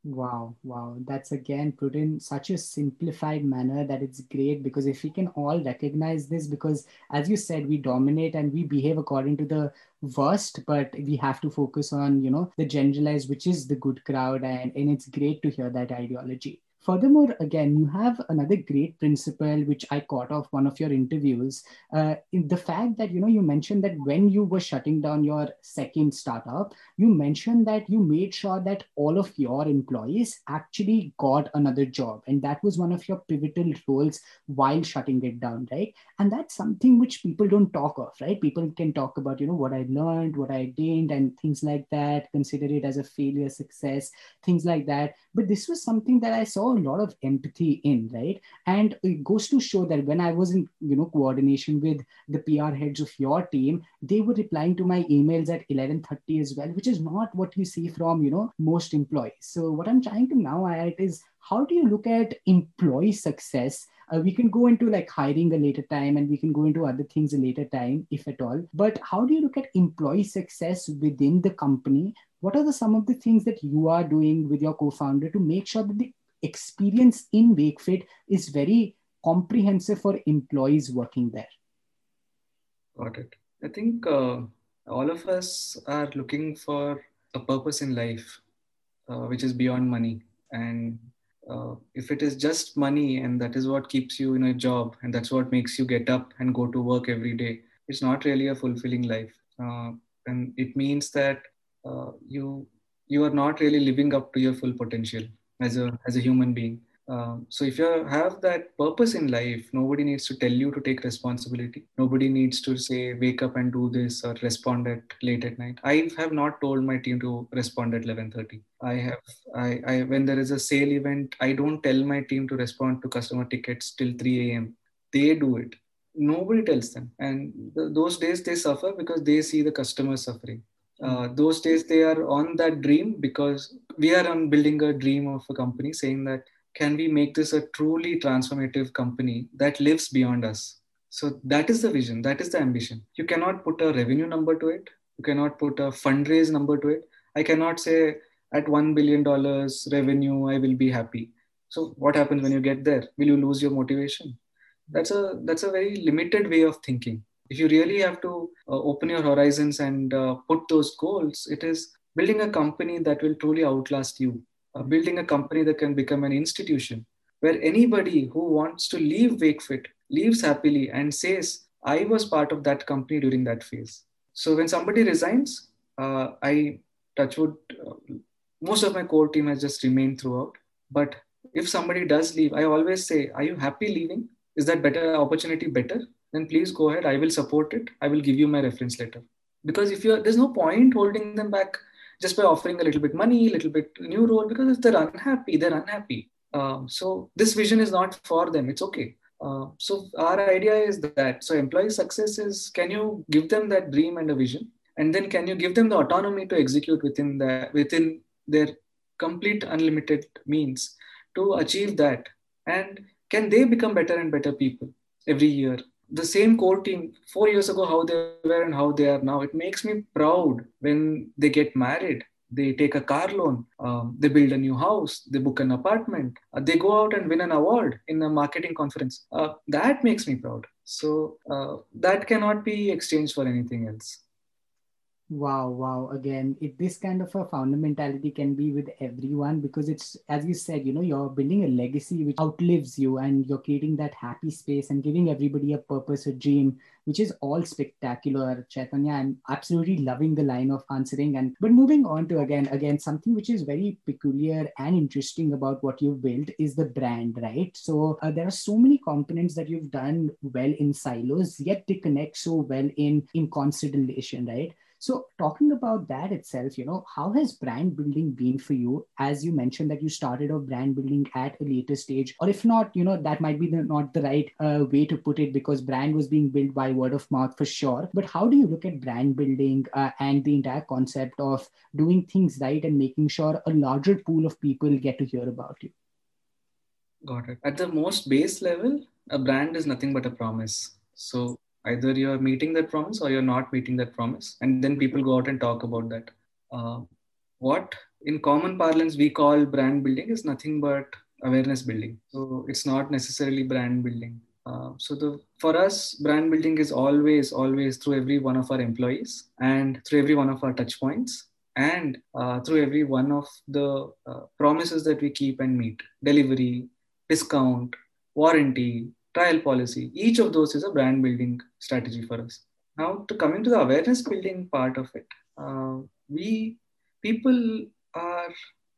Wow, wow. That's again put in such a simplified manner that it's great because if we can all recognize this, because as you said, we dominate and we behave according to the worst, but we have to focus on, you know, the generalized, which is the good crowd. And, and it's great to hear that ideology. Furthermore, again, you have another great principle which I caught off one of your interviews. Uh, in the fact that you know you mentioned that when you were shutting down your second startup, you mentioned that you made sure that all of your employees actually got another job, and that was one of your pivotal roles while shutting it down, right? And that's something which people don't talk of, right? People can talk about you know what I learned, what I gained, and things like that. Consider it as a failure, success, things like that. But this was something that I saw a lot of empathy in right? And it goes to show that when i was in you know coordination with the pr heads of your team they were replying to my emails at 11:30 as well which is not what you see from you know most employees. So what i'm trying to now add is how do you look at employee success? Uh, we can go into like hiring a later time and we can go into other things a later time if at all. But how do you look at employee success within the company? What are the some of the things that you are doing with your co-founder to make sure that the experience in Wakefit is very comprehensive for employees working there. Got it. I think uh, all of us are looking for a purpose in life, uh, which is beyond money. And if it is just money and that is what keeps you in a job and that's what makes you get up and go to work every day, it's not really a fulfilling life. Uh, and it means that uh, you you are not really living up to your full potential as a as a human being um, so if you have that purpose in life, nobody needs to tell you to take responsibility. Nobody needs to say wake up and do this or respond at late at night. I have not told my team to respond at 11:30. I have I, I when there is a sale event, I don't tell my team to respond to customer tickets till 3 a.m. They do it. Nobody tells them, and th- those days they suffer because they see the customer suffering. Uh, those days they are on that dream because we are on building a dream of a company saying that can we make this a truly transformative company that lives beyond us? So that is the vision, that is the ambition. You cannot put a revenue number to it, you cannot put a fundraise number to it. I cannot say at $1 billion revenue, I will be happy. So what happens when you get there? Will you lose your motivation? That's a that's a very limited way of thinking. If you really have to uh, open your horizons and uh, put those goals, it is building a company that will truly outlast you uh, building a company that can become an institution where anybody who wants to leave WakeFit leaves happily and says, I was part of that company during that phase. So when somebody resigns, uh, I touch wood, uh, most of my core team has just remained throughout. But if somebody does leave, I always say, Are you happy leaving? Is that better opportunity better? Then please go ahead. I will support it. I will give you my reference letter. Because if you're there's no point holding them back just by offering a little bit money, a little bit new role, because if they're unhappy, they're unhappy. Um, so this vision is not for them. It's okay. Uh, so our idea is that so employee success is can you give them that dream and a vision, and then can you give them the autonomy to execute within the within their complete unlimited means to achieve that, and can they become better and better people every year the same core team four years ago how they were and how they are now it makes me proud when they get married. They take a car loan um, they build a new house they book an apartment uh, they go out and win an award in a marketing conference. Uh, that makes me proud. So uh, that cannot be exchanged for anything else Wow, wow. Again, it, this kind of a founder mentality can be with everyone because it's, as you said, you know, you're building a legacy which outlives you and you're creating that happy space and giving everybody a purpose, a dream, which is all spectacular. Chaitanya, I'm absolutely loving the line of answering. And but moving on to again, again, something which is very peculiar and interesting about what you've built is the brand, right? So uh, there are so many components that you've done well in silos, yet they connect so well in in constellation, right? So, talking about that itself, you know, how has brand building been for you? As you mentioned that you started off brand building at a later stage, or if not, you know, that might be the, not the right uh, way to put it because brand was being built by word of mouth for sure. But how do you look at brand building uh, and the entire concept of doing things right and making sure a larger pool of people get to hear about you? Got it. At the most base level, a brand is nothing but a promise. So either you're meeting that promise or you're not meeting that promise. And then people go out and talk about that. Uh, what in common parlance we call brand building is nothing but awareness building. So it's not necessarily brand building. Uh, so the for us brand building is always always through every one of our employees and through every one of our touch points and uh, through every one of the uh, promises that we keep and meet. Delivery discount warranty trial policy. Each of those is a brand building strategy for us. Now, to come into the awareness building part of it, uh, we people are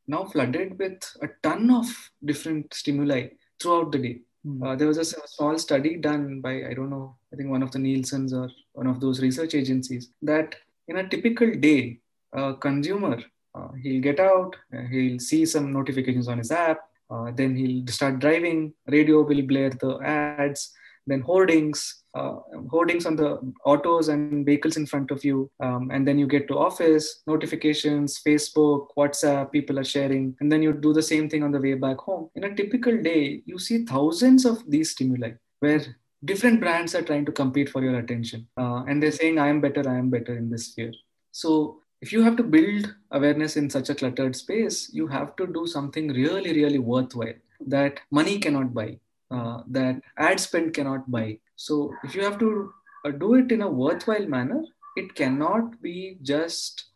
now flooded with a ton of different stimuli throughout the day. Mm-hmm. Uh, there was a small study done by I don't know, I think one of the Nielsen's or one of those research agencies that in a typical day, a consumer uh, he'll get out, uh, he'll see some notifications on his app, uh, then he'll start driving. Radio will blare the ads. Then hoardings, uh, hoardings on the autos and vehicles in front of you. Um, and then you get to office, notifications, Facebook, WhatsApp, people are sharing. And then you do the same thing on the way back home. In a typical day, you see thousands of these stimuli where different brands are trying to compete for your attention. Uh, and they're saying, I am better, I am better in this sphere. So if you have to build awareness in such a cluttered space, you have to do something really, really worthwhile that money cannot buy, uh, that ad spend cannot buy. So if you have to uh, do it in a worthwhile manner, it cannot be just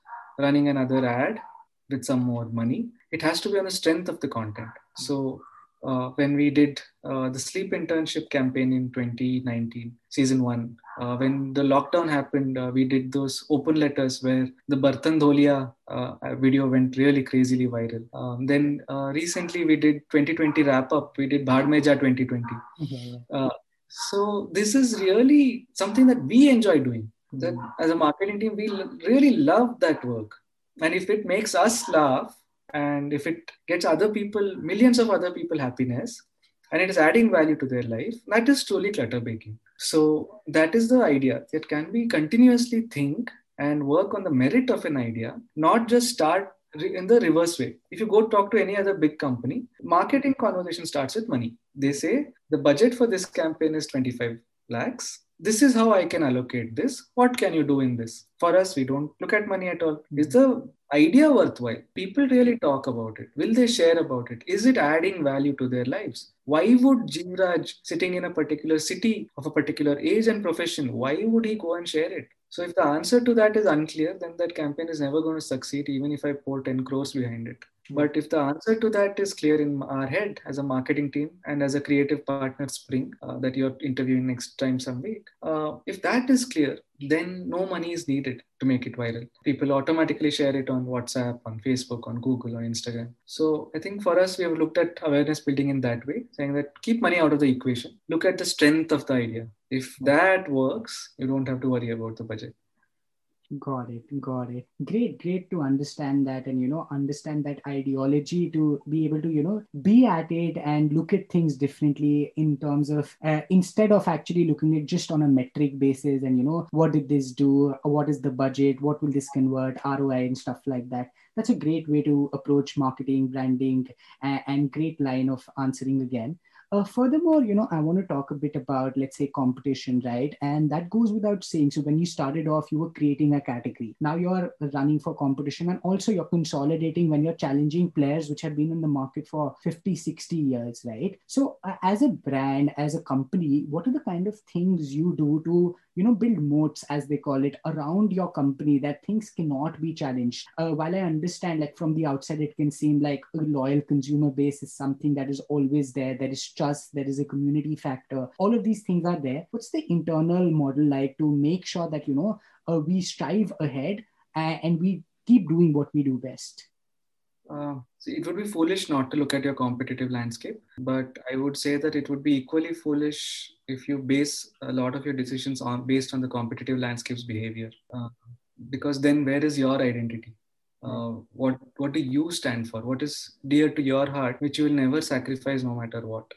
running another ad with some more money. It has to be on the strength of the content. So uh, when we did uh, the sleep internship campaign in 2019, season one. Uh, when the lockdown happened, uh, we did those open letters where the Bartan Dholia uh, video went really crazily viral. Um, then uh, recently we did 2020 wrap up. We did Bhadmeja 2020. Mm-hmm. so this is really something that we enjoy doing. That mm-hmm. as a marketing team, we really love that work. And if it makes us laugh, and if it gets other people millions of other people happiness and it is adding value to their life that is truly clutter baking so that is the idea that can we continuously think and work on the merit of an idea not just start in the reverse way. If you go talk to any other big company marketing conversation starts with money. They say the budget for this campaign is 25 lakhs. This is how i can allocate this. What can you do in this? For us we don't look at money at all. Is hmm. the idea worthwhile. People really talk about it. Will they share about it? Is it adding value to their lives? Why would Jivraj sitting in a particular city of a particular age and profession why would he go and share it? So if the answer to that is unclear then that campaign is never going to succeed even if i pour 10 crores behind it but if the answer to that is clear in our head as a marketing team and as a creative partner, Spring, uh, that you're interviewing next time some week, uh, if that is clear, then no money is needed to make it viral. People automatically share it on WhatsApp, on Facebook, on Google, on Instagram. So I think for us, we have looked at awareness building in that way, saying that keep money out of the equation. Look at the strength of the idea. If that works, you don't have to worry about the budget. Got it, got it. Great, great to understand that and you know, understand that ideology to be able to, you know, be at it and look at things differently in terms of uh, instead of actually looking at just on a metric basis and you know, what did this do? What is the budget? What will this convert? ROI and stuff like that. That's a great way to approach marketing, branding, and, and great line of answering again. Uh, furthermore, you know, I want to talk a bit about, let's say, competition, right? And that goes without saying. So when you started off, you were creating a category. Now you're running for competition and also you're consolidating when you're challenging players which have been in the market for 50, 60 years, right? So uh, as a brand, as a company, what are the kind of things you do to you know build moats as they call it around your company that things cannot be challenged. Uh, while i understand like from the outside it can seem like a loyal consumer base is something that is always there there is trust there is a community factor. All of these things are there. What's the internal model like to make sure that you know uh, we strive ahead and, and we keep doing what we do best uh, so it would be foolish not to look at your competitive landscape, but I would say that it would be equally foolish if you base a lot of your decisions on based on the competitive landscape's behavior, uh, because then where is your identity? Uh, what what do you stand for? What is dear to your heart, which you will never sacrifice no matter what?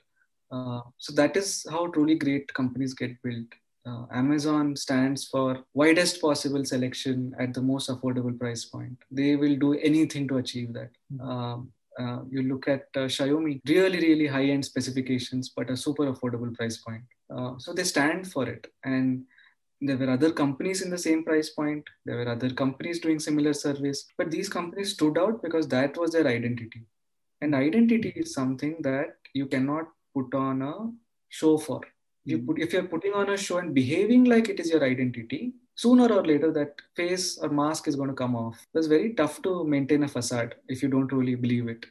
Uh, so that is how truly great companies get built uh, Amazon stands for widest possible selection at the most affordable price point. They will do anything to achieve that. Mm-hmm. Um, uh, you look at uh, Xiaomi, really, really high end specifications, but a super affordable price point. Uh, so they stand for it. And there were other companies in the same price point. There were other companies doing similar service, but these companies stood out because that was their identity. And identity is something that you cannot put on a show for you hmm. put if you're putting on a show and behaving like it is your identity sooner or later that face or mask is going to come off. It's very tough to maintain a facade if you don't really believe it.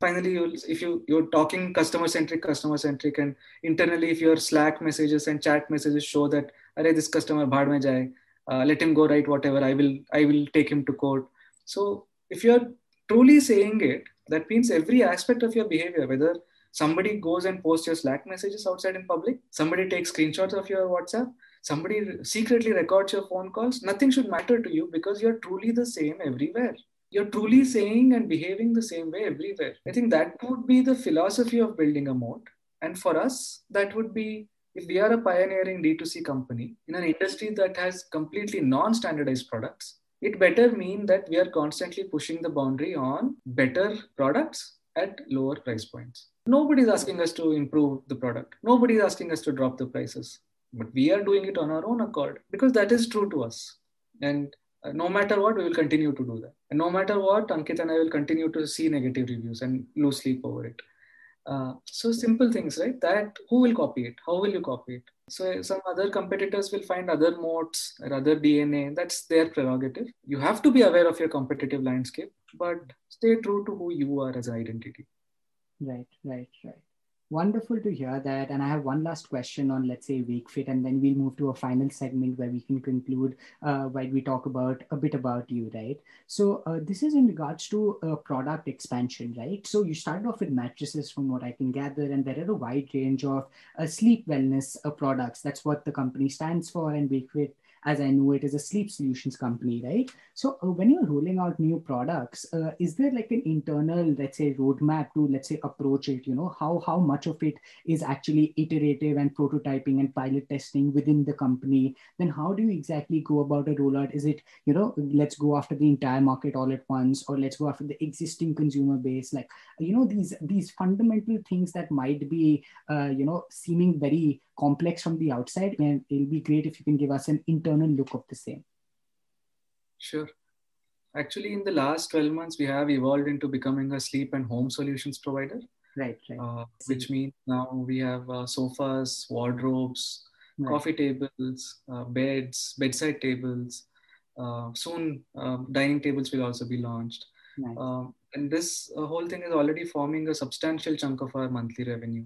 Finally you'll if you you're talking customer centric customer centric and internally if your slack messages and chat messages show that Array, this customer bhad mein jaye, uh, let him go write whatever i will i will take him to court. So if you're truly saying it that means every aspect of your behavior whether somebody goes and posts your slack messages outside in public somebody takes screenshots of your whatsapp somebody secretly records your phone calls nothing should matter to you because you're truly the same everywhere. You're truly saying and behaving the same way everywhere. I think that would be the philosophy of building a moat. And for us that would be if we are a pioneering d2c company in an industry that has completely non-standardized products it better mean that we are constantly pushing the boundary on better products at lower price points Nobody is asking us to improve the product. Nobody is asking us to drop the prices. But we are doing it on our own accord because that is true to us. And uh, no matter what, we will continue to do that. And no matter what, Ankit and I will continue to see negative reviews and lose sleep over it. Uh, so simple things, right? That who will copy it? How will you copy it? So some other competitors will find other modes or other DNA. That's their prerogative. You have to be aware of your competitive landscape, but stay true to who you are as an identity. Right, right, right. Wonderful to hear that. And I have one last question on, let's say, WakeFit, and then we'll move to a final segment where we can conclude uh, while we talk about a bit about you, right? So uh, this is in regards to uh, product expansion, right? So you started off with mattresses, from what I can gather, and there are a wide range of uh, sleep wellness uh, products. That's what the company stands for, and WakeFit as I know it is a sleep solutions company, right? So uh, when you're rolling out new products, uh, is there like an internal, let's say, roadmap to let's say approach it? You know, how how much of it is actually iterative and prototyping and pilot testing within the company? Then how do you exactly go about a rollout? Is it you know, let's go after the entire market all at once, or let's go after the existing consumer base? Like you know, these these fundamental things that might be uh, you know seeming very complex from the outside and it'll be great if you can give us an internal look of the same. Sure. Actually in the last 12 months we have evolved into becoming a sleep and home solutions provider. Right, right. Uh, which means now we have uh, sofas wardrobes right. coffee tables uh, beds bedside tables. Uh, soon um, dining tables will also be launched. Nice. Um, and this uh, whole thing is already forming a substantial chunk of our monthly revenue.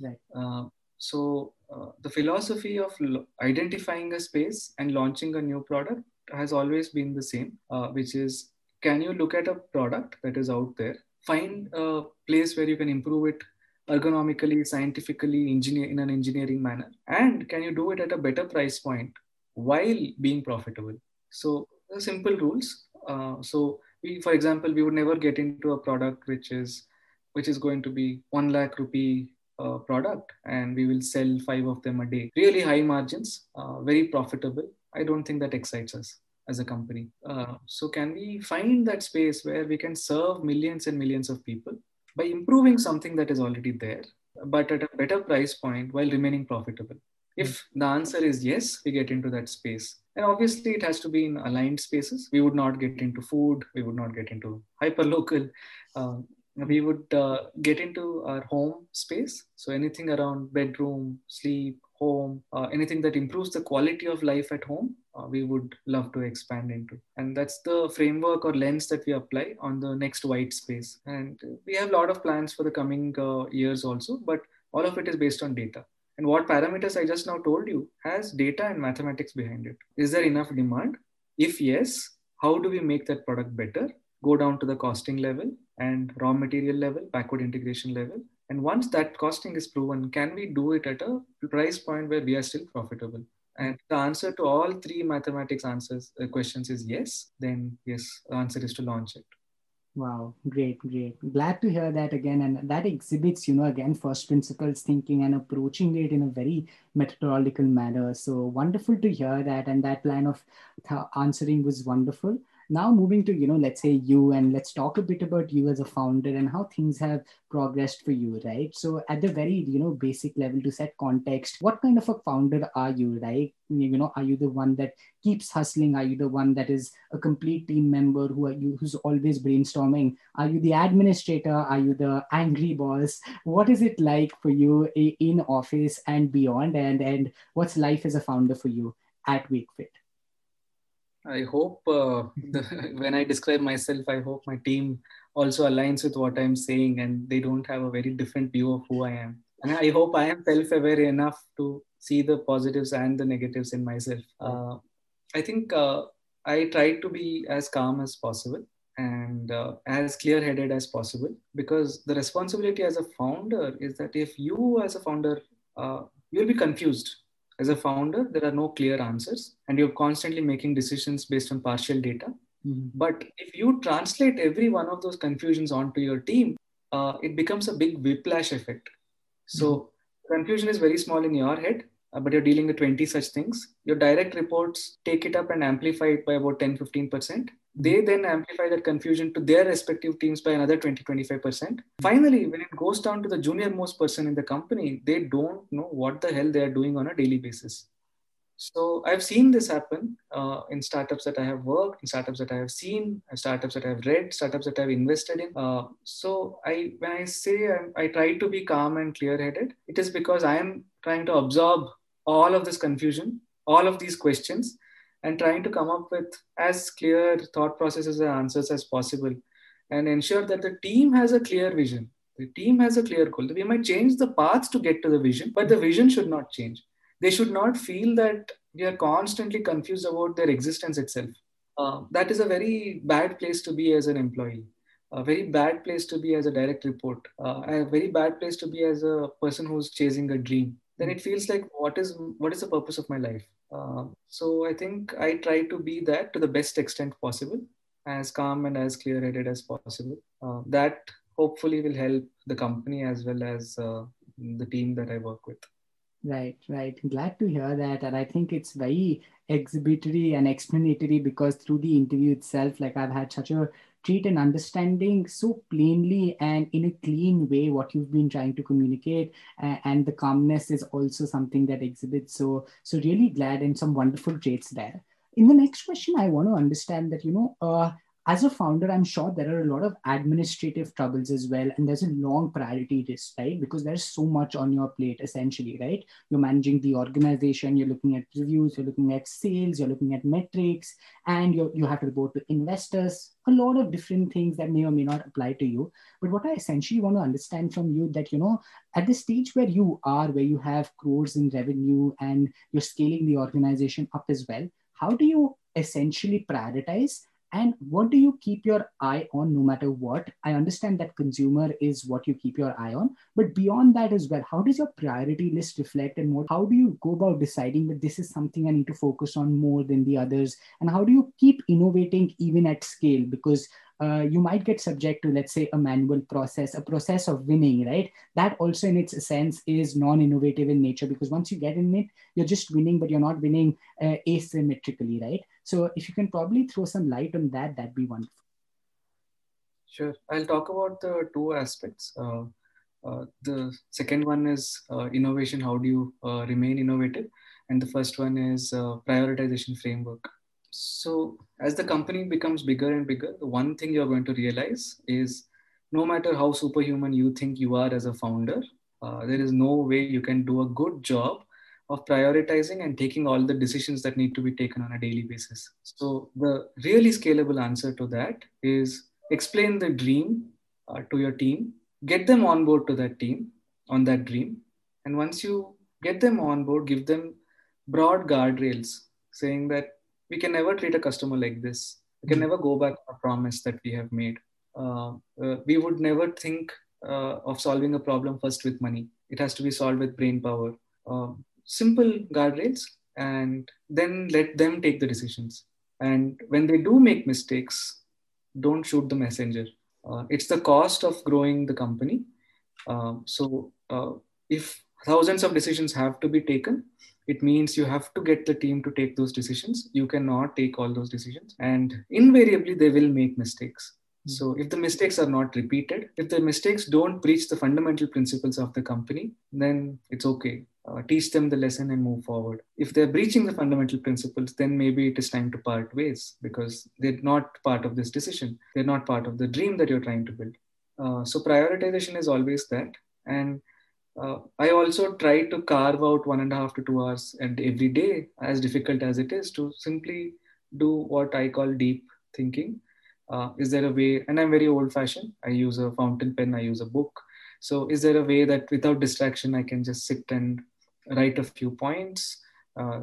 Right. Uh, so uh, the philosophy of lo- identifying a space and launching a new product has always been the same, uh, which is can you look at a product that is out there, find a place where you can improve it ergonomically, scientifically, engineer in an engineering manner, and can you do it at a better price point while being profitable? So simple rules. Uh, so we, for example, we would never get into a product which is which is going to be one lakh rupee uh, product and we will sell five of them a day. Really high margins, uh, very profitable. I don't think that excites us as a company. Uh, so, can we find that space where we can serve millions and millions of people by improving something that is already there, but at a better price point while remaining profitable? If the answer is yes, we get into that space. And obviously, it has to be in aligned spaces. We would not get into food, we would not get into hyper local. We would uh, get into our home space. So anything around bedroom, sleep, home, uh, anything that improves the quality of life at home, uh, we would love to expand into. And that's the framework or lens that we apply on the next white space. And we have a lot of plans for the coming uh, years also, but all of it is based on data. And what parameters I just now told you has data and mathematics behind it. Is there enough demand? If yes, how do we make that product better? Go down to the costing level and raw material level, backward integration level. And once that costing is proven, can we do it at a price point where we are still profitable? And the answer to all three mathematics answers uh, questions is yes. Then yes, the answer is to launch it. Wow, great, great. Glad to hear that again. And that exhibits, you know, again, first principles thinking and approaching it in a very methodological manner. So wonderful to hear that. And that line of th- answering was wonderful now moving to you know let's say you and let's talk a bit about you as a founder and how things have progressed for you right? So at the very you know basic level to set context what kind of a founder are you right? You know are you the one that keeps hustling? Are you the one that is a complete team member who are you who's always brainstorming? Are you the administrator? Are you the angry boss? What is it like for you in office and beyond? And and what's life as a founder for you at wakefit I hope uh, the, when I describe myself, I hope my team also aligns with what I'm saying and they don't have a very different view of who I am. And I hope I am self aware enough to see the positives and the negatives in myself. Uh, I think uh, I try to be as calm as possible and uh, as clear headed as possible because the responsibility as a founder is that if you, as a founder, uh, you'll be confused as a founder, there are no clear answers, and you're constantly making decisions based on partial data. Mm-hmm. But if you translate every one of those confusions onto your team, uh, it becomes a big whiplash effect. So mm-hmm. confusion is very small in your head, uh, but you're dealing with 20 such things. Your direct reports take it up and amplify it by about 10 15%. They then amplify that confusion to their respective teams by another 20 25%. Finally, when it goes down to the junior most person in the company, they don't know what the hell they are doing on a daily basis. So I've seen this happen uh, in startups that I have worked, in startups that I have seen, startups that I have read, startups that I've invested in. Uh, so I, when I say I, I try to be calm and clear-headed, it is because I am trying to absorb all of this confusion, all of these questions, and trying to come up with as clear thought processes and answers as possible and ensure that the team has a clear vision The team has a clear goal. We might change the paths to get to the vision, but the vision should not change. They should not feel that we are constantly confused about their existence itself. Uh, that is a very bad place to be as an employee a very bad place to be as a direct report uh, a very bad place to be as a person who's chasing a dream then it feels like what is what is the purpose of my life uh, so i think i try to be that to the best extent possible as calm and as clear headed as possible uh, that hopefully will help the company as well as uh, the team that i work with Right, right. Glad to hear that. And I think it's very exhibitory and explanatory because through the interview itself, like I've had such a treat and understanding so plainly and in a clean way what you've been trying to communicate uh, and the calmness is also something that exhibits. So so really glad and some wonderful traits there. In the next question i want to understand that you know uh, as a founder, I'm sure there are a lot of administrative troubles as well. And there's a long priority list, right? Because there's so much on your plate, essentially, right? You're managing the organization, you're looking at reviews, you're looking at sales, you're looking at metrics, and you you have to report to investors, a lot of different things that may or may not apply to you. But what I essentially want to understand from you that, you know, at the stage where you are, where you have crores in revenue and you're scaling the organization up as well, how do you essentially prioritize and what do you keep your eye on no matter what? I understand that consumer is what you keep your eye on but beyond that as well how does your priority list reflect and what how do you go about deciding that this is something i need to focus on more than the others? And how do you keep innovating even at scale? Because uh, you might get subject to let's say a manual process a process of winning right? That also in its sense is non-innovative in nature because once you get in it you're just winning but you're not winning uh, asymmetrically right so if you can probably throw some light on that that'd be wonderful. Sure. I'll talk about the two aspects. Uh, uh the second one is uh, innovation. How do you uh, remain innovative? And the first one is prioritization framework. So as the company becomes bigger and bigger, the one thing you're going to realize is no matter how superhuman you think you are as a founder, uh, there is no way you can do a good job of prioritizing and taking all the decisions that need to be taken on a daily basis. So the really scalable answer to that is explain the dream uh, to your team, get them on board to that team on that dream. And once you get them on board, give them broad guardrails saying that we can never treat a customer like this. We can hmm. never go back on a promise that we have made. Uh, uh, we would never think uh, of solving a problem first with money. It has to be solved with brain power. Um, simple guardrails, and then let them take the decisions. And when they do make mistakes, don't shoot the messenger. Uh, it's the cost of growing the company. Um, so uh, if thousands of decisions have to be taken, it means you have to get the team to take those decisions you cannot take all those decisions and invariably they will make mistakes hmm. so if the mistakes are not repeated if the mistakes don't breach the fundamental principles of the company then it's okay uh, teach them the lesson and move forward if they're breaching the fundamental principles then maybe it is time to part ways because they're not part of this decision they're not part of the dream that you're trying to build uh, so prioritization is always that and uh, I also try to carve out one and a half to two hours and every day, as difficult as it is, to simply do what I call deep thinking. Uh, is there a way? And I'm very old fashioned. I use a fountain pen. I use a book. So, is there a way that without distraction, I can just sit and write a few points, uh,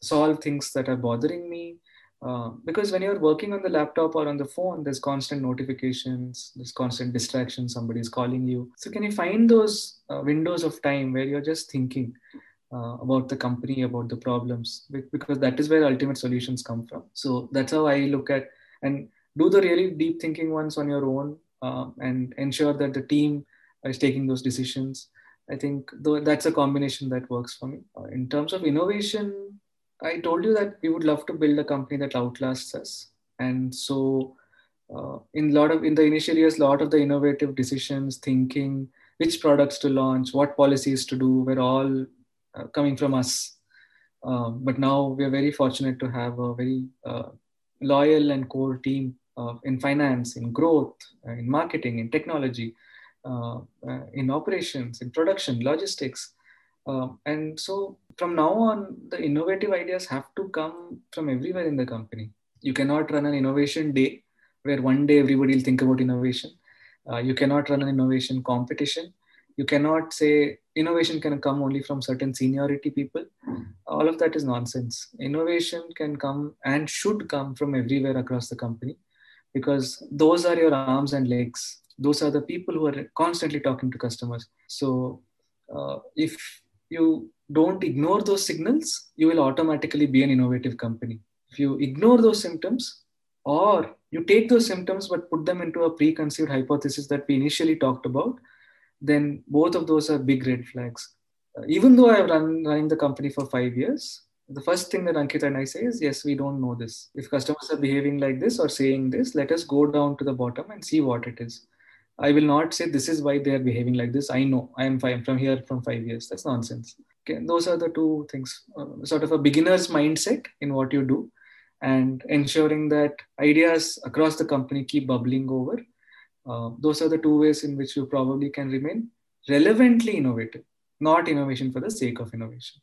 solve things that are bothering me, uh, because when you're working on the laptop or on the phone, there's constant notifications, there's constant distraction, somebody's calling you. So, can you find those uh, windows of time where you're just thinking uh, about the company, about the problems? Because that is where ultimate solutions come from. So, that's how I look at and do the really deep thinking ones on your own uh, and ensure that the team is taking those decisions. I think that's a combination that works for me. Uh, in terms of innovation, I told you that we would love to build a company that outlasts us. And so, uh, in lot of in the initial years, a lot of the innovative decisions, thinking, which products to launch, what policies to do, were all uh, coming from us. Uh, but now we are very fortunate to have a very uh, loyal and core team in finance, in growth, uh, in marketing, in technology, uh, Uh, uh, in operations, in production, logistics. Um, and so from now on, the innovative ideas have to come from everywhere in the company. You cannot run an innovation day where one day everybody will think about innovation. Uh, you cannot run an innovation competition. You cannot say innovation can come only from certain seniority people. All of that is nonsense. Innovation can come and should come from everywhere across the company because those are your arms and legs. Those are the people who are constantly talking to customers. So uh, if you don't ignore those signals, you will automatically be an innovative company. If you ignore those symptoms, or you take those symptoms but put them into a preconceived hypothesis that we initially talked about, then both of those are big red flags. Uh, even though I've run running the company for five years, the first thing that Ankit and I say is, yes, we don't know this. If customers are behaving like this or saying this, let us go down to the bottom and see what it is. I will not say this is why they are behaving like this. I know I am from here from five years. That's nonsense. Okay, those are the two things. Uh, sort of a beginner's mindset in what you do, and ensuring that ideas across the company keep bubbling over. Uh, those are the two ways in which you probably can remain relevantly innovative, not innovation for the sake of innovation.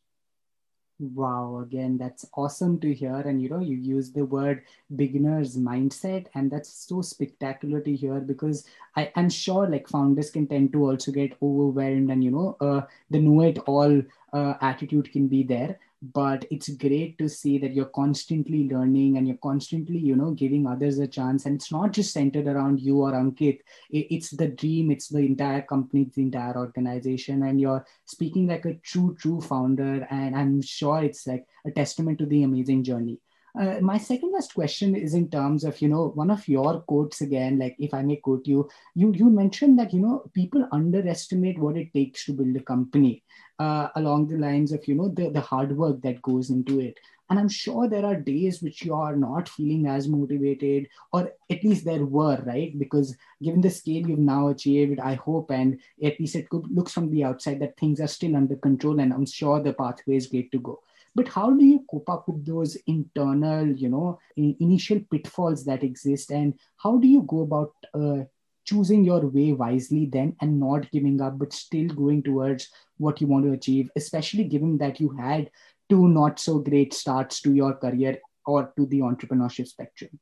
Wow, again, that's awesome to hear. And you know, you use the word beginner's mindset, and that's so spectacular to hear because I, am sure like founders can tend to also get overwhelmed and you know, uh, the know it all uh, attitude can be there but it's great to see that you're constantly learning and you're constantly you know giving others a chance. And it's not just centered around you or ankit. It's the dream. It's the entire company the entire organization. And you're speaking like a true true founder. And i'm sure it's like a testament to the amazing journey. Uh, my second last question is in terms of you know one of your quotes again like if i may quote you you you mentioned that you know people underestimate what it takes to build a company uh, along the lines of you know the, the hard work that goes into it. And i'm sure there are days which you are not feeling as motivated or at least there were right? Because given the scale you've now achieved i hope and at least it could, looks from the outside that things are still under control and i'm sure the pathway is great to go. But how do you cope up with those internal you know initial pitfalls that exist? And how do you go about uh, choosing your way wisely then and not giving up but still going towards what you want to achieve especially given that you had two not so great starts to your career or to the entrepreneurship spectrum.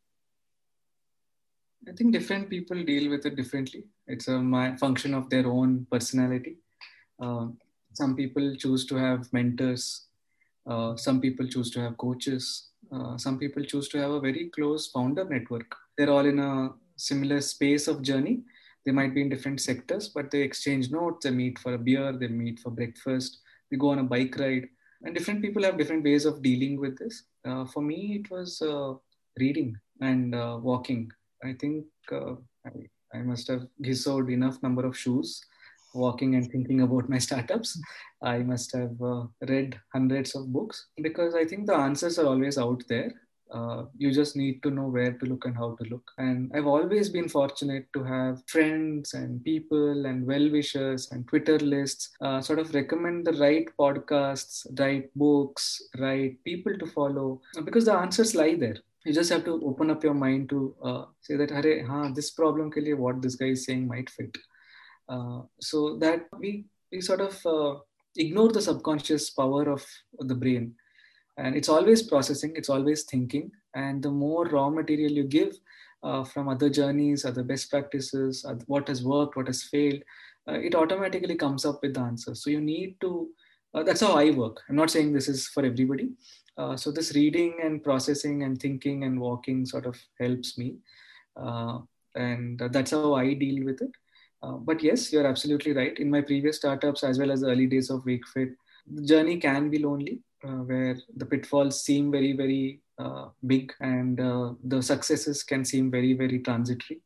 I think different people deal with it differently. It's a function of their own personality. Uh, some people choose to have mentors. Uh, some people choose to have coaches. Uh, some people choose to have a very close founder network. They're all in a similar space of journey. They might be in different sectors, but they exchange notes, they meet for a beer, they meet for breakfast, they go on a bike ride. And different people have different ways of dealing with this. Uh, for me, it was uh, reading and uh, walking. I think uh, I, I, must have gissoed enough number of shoes walking and thinking about my startups. I must have uh, read hundreds of books because I think the answers are always out there uh, you just need to know where to look and how to look. And I've always been fortunate to have friends and people and well wishers and Twitter lists uh, sort of recommend the right podcasts, right books, right people to follow because the answers lie there. You just have to open up your mind to uh, say that, Hare, huh, this problem, ke liye, what this guy is saying might fit. Uh, so that we, we sort of uh, ignore the subconscious power of the brain and it's always processing it's always thinking. And the more raw material you give uh, from other journeys other best practices what has worked what has failed uh, it automatically comes up with the answer. So you need to uh, that's how i work. I'm not saying this is for everybody. Uh, so this reading and processing and thinking and walking sort of helps me. Uh, and that's how i deal with it. Uh, but yes you're absolutely right. In my previous startups as well as the early days of wakefit the journey can be lonely where the pitfalls seem very, very uh, big and uh, the successes can seem very, very transitory.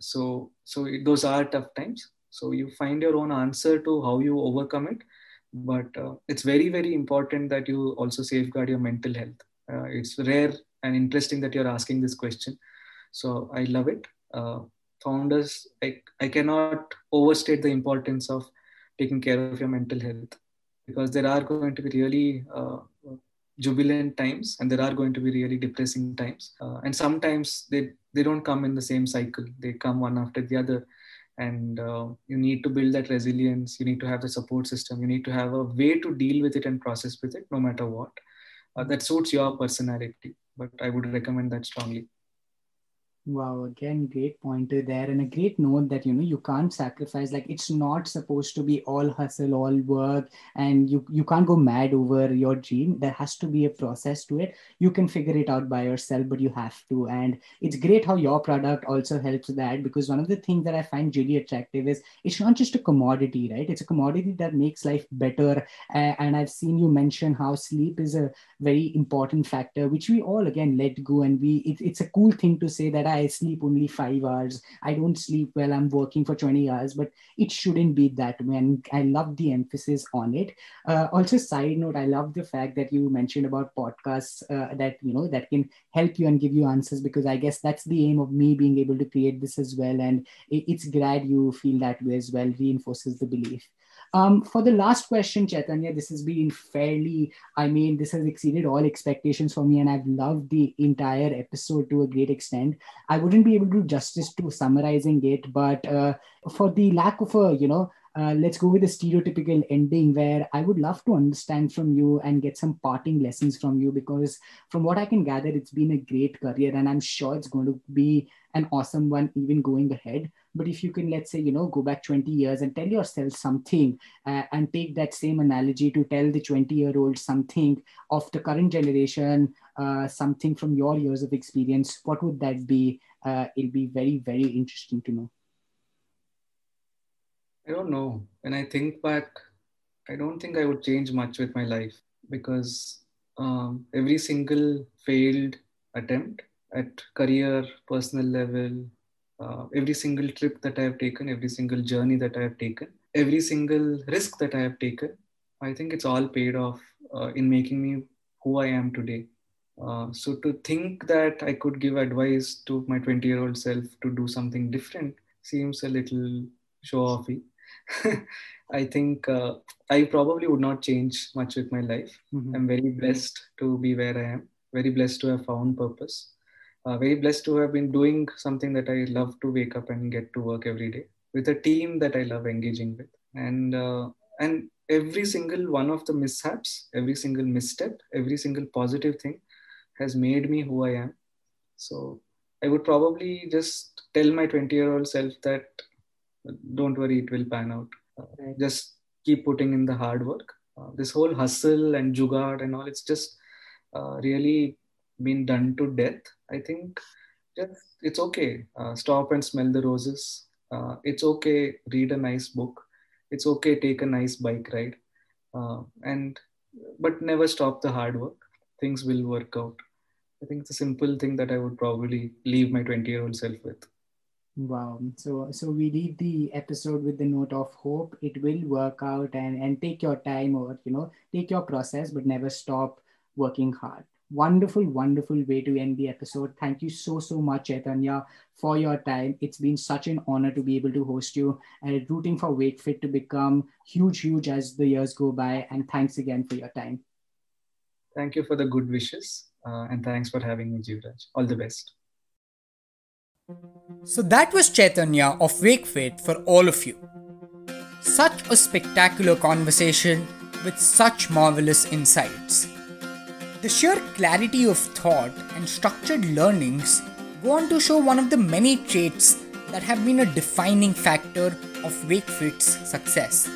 so, so it, those are tough times. So you find your own answer to how you overcome it. But it's very, very important that you also safeguard your mental health. it's rare and interesting that you're asking this question. So I love it. Uh, founders, I, I cannot overstate the importance of taking care of your mental health because there are going to be really uh, jubilant times and there are going to be really depressing times. Uh, and sometimes they they don't come in the same cycle. They come one after the other. And uh, you need to build that resilience. You need to have the support system. You need to have a way to deal with it and process with it no matter what. Uh, that suits your personality but i would recommend that strongly Wow, again, great pointer there, and a great note that you know you can't sacrifice. Like it's not supposed to be all hustle, all work, and you you can't go mad over your dream. There has to be a process to it. You can figure it out by yourself, but you have to. And it's great how your product also helps that because one of the things that I find really attractive is it's not just a commodity, right? It's a commodity that makes life better. Uh, and I've seen you mention how sleep is a very important factor, which we all again let go, and we it, it's a cool thing to say that I sleep only five hours. I don't sleep well. I'm working for 20 hours, but it shouldn't be that way. And I love the emphasis on it. Uh, also, side note, I love the fact that you mentioned about podcasts uh, that, you know, that can help you and give you answers because I guess that's the aim of me being able to create this as well. And it's glad you feel that way as well, reinforces the belief. Um, for the last question, Chaitanya, this has been fairly, I mean, this has exceeded all expectations for me, and I've loved the entire episode to a great extent. I wouldn't be able to do justice to summarizing it, but uh, for the lack of a, you know, uh, let's go with a stereotypical ending where I would love to understand from you and get some parting lessons from you because, from what I can gather, it's been a great career and I'm sure it's going to be an awesome one even going ahead. But if you can, let's say, you know, go back 20 years and tell yourself something uh, and take that same analogy to tell the 20 year old something of the current generation, uh, something from your years of experience, what would that be? Uh, it'll be very, very interesting to know. I don't know. When I think back, I don't think I would change much with my life because um, every single failed attempt at career, personal level, uh, every single trip that I have taken, every single journey that I have taken, every single risk that I have taken, I think it's all paid off uh, in making me who I am today. Uh, so to think that I could give advice to my 20 year old self to do something different seems a little show offy. I think uh, I probably would not change much with my life. Mm-hmm. I'm very blessed to be where I am, very blessed to have found purpose, uh, very blessed to have been doing something that I love to wake up and get to work every day with a team that I love engaging with. And, uh, and every single one of the mishaps, every single misstep, every single positive thing has made me who I am. So I would probably just tell my 20 year old self that don't worry it will pan out uh, just keep putting in the hard work uh, this whole hustle and jugaad and all it's just uh, really been done to death i think just it's okay. Uh, stop and smell the roses. Uh, it's okay read a nice book. It's okay take a nice bike ride. Uh, and but never stop the hard work. Things will work out. I think it's a simple thing that i would probably leave my 20 year old self with. Wow. So so we leave the episode with the note of hope. It will work out and, and take your time or you know, take your process, but never stop working hard. Wonderful, wonderful way to end the episode. Thank you so, so much, Chaitanya, for your time. It's been such an honor to be able to host you and rooting for WakeFit to become huge, huge as the years go by. And thanks again for your time. Thank you for the good wishes. Uh, and thanks for having me, Jivraj. All the best. So that was Chaitanya of WakeFit for all of you. Such a spectacular conversation with such marvelous insights. The sheer clarity of thought and structured learnings go on to show one of the many traits that have been a defining factor of WakeFit's success.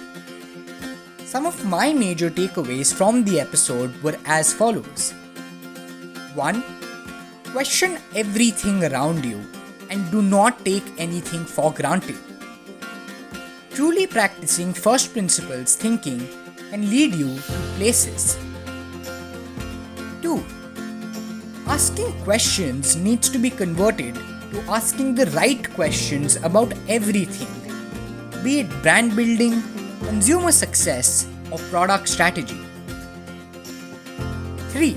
Some of my major takeaways from the episode were as follows 1. Question everything around you and do not take anything for granted. Truly practicing first principles thinking can lead you to places. 2. Asking questions needs to be converted to asking the right questions about everything, be it brand building, consumer success, or product strategy. 3.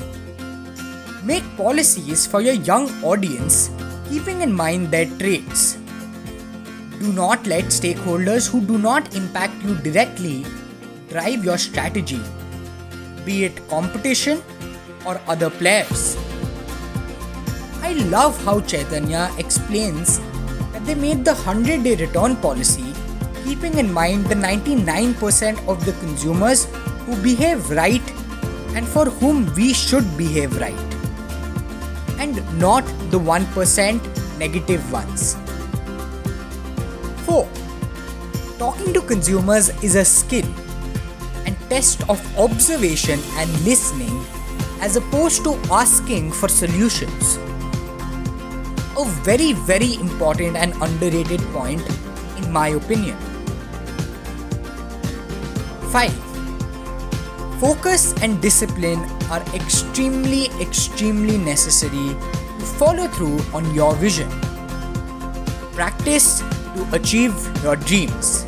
Make policies for your young audience keeping in mind their traits. Do not let stakeholders who do not impact you directly drive your strategy, be it competition or other players. I love how Chaitanya explains that they made the 100 day return policy keeping in mind the 99% of the consumers who behave right and for whom we should behave right and not the 1% negative ones. 4. Talking to consumers is a skill and test of observation and listening as opposed to asking for solutions. A very, very important and underrated point, in my opinion. 5. Focus and discipline are extremely, extremely necessary to follow through on your vision. Practice to achieve your dreams.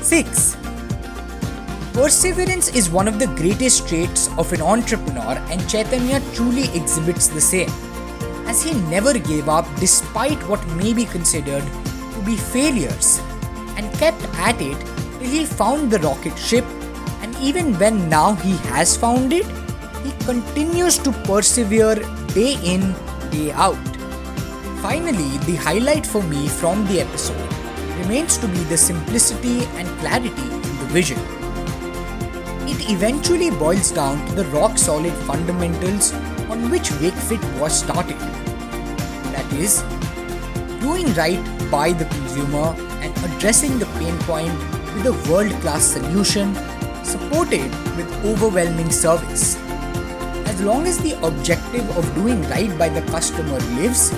6. Perseverance is one of the greatest traits of an entrepreneur, and Chaitanya truly exhibits the same, as he never gave up despite what may be considered to be failures and kept at it till he found the rocket ship. And even when now he has found it, he continues to persevere day in, day out. Finally, the highlight for me from the episode remains to be the simplicity and clarity in the vision eventually boils down to the rock solid fundamentals on which WakeFit was started. That is, doing right by the consumer and addressing the pain point with a world class solution supported with overwhelming service. As long as the objective of doing right by the customer lives,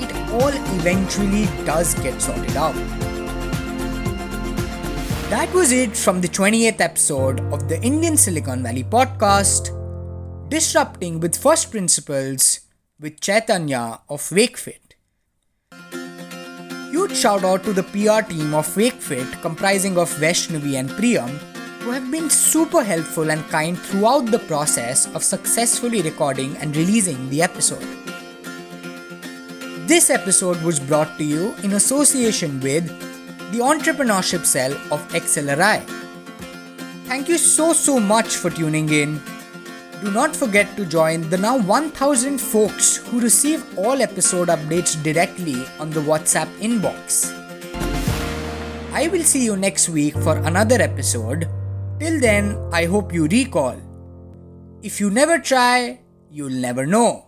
it all eventually does get sorted out. That was it from the 28th episode of the Indian Silicon Valley podcast, Disrupting with First Principles with Chaitanya of WakeFit. Huge shout out to the PR team of WakeFit comprising of Vaishnavi and Priyam who have been super helpful and kind throughout the process of successfully recording and releasing the episode. This episode was brought to you in association with the entrepreneurship cell of XLRI. Thank you so so much for tuning in. Do not forget to join the now 1000 folks who receive all episode updates directly on the WhatsApp inbox. I will see you next week for another episode. Till then, I hope you recall. If you never try, you'll never know.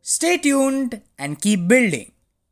Stay tuned and keep building.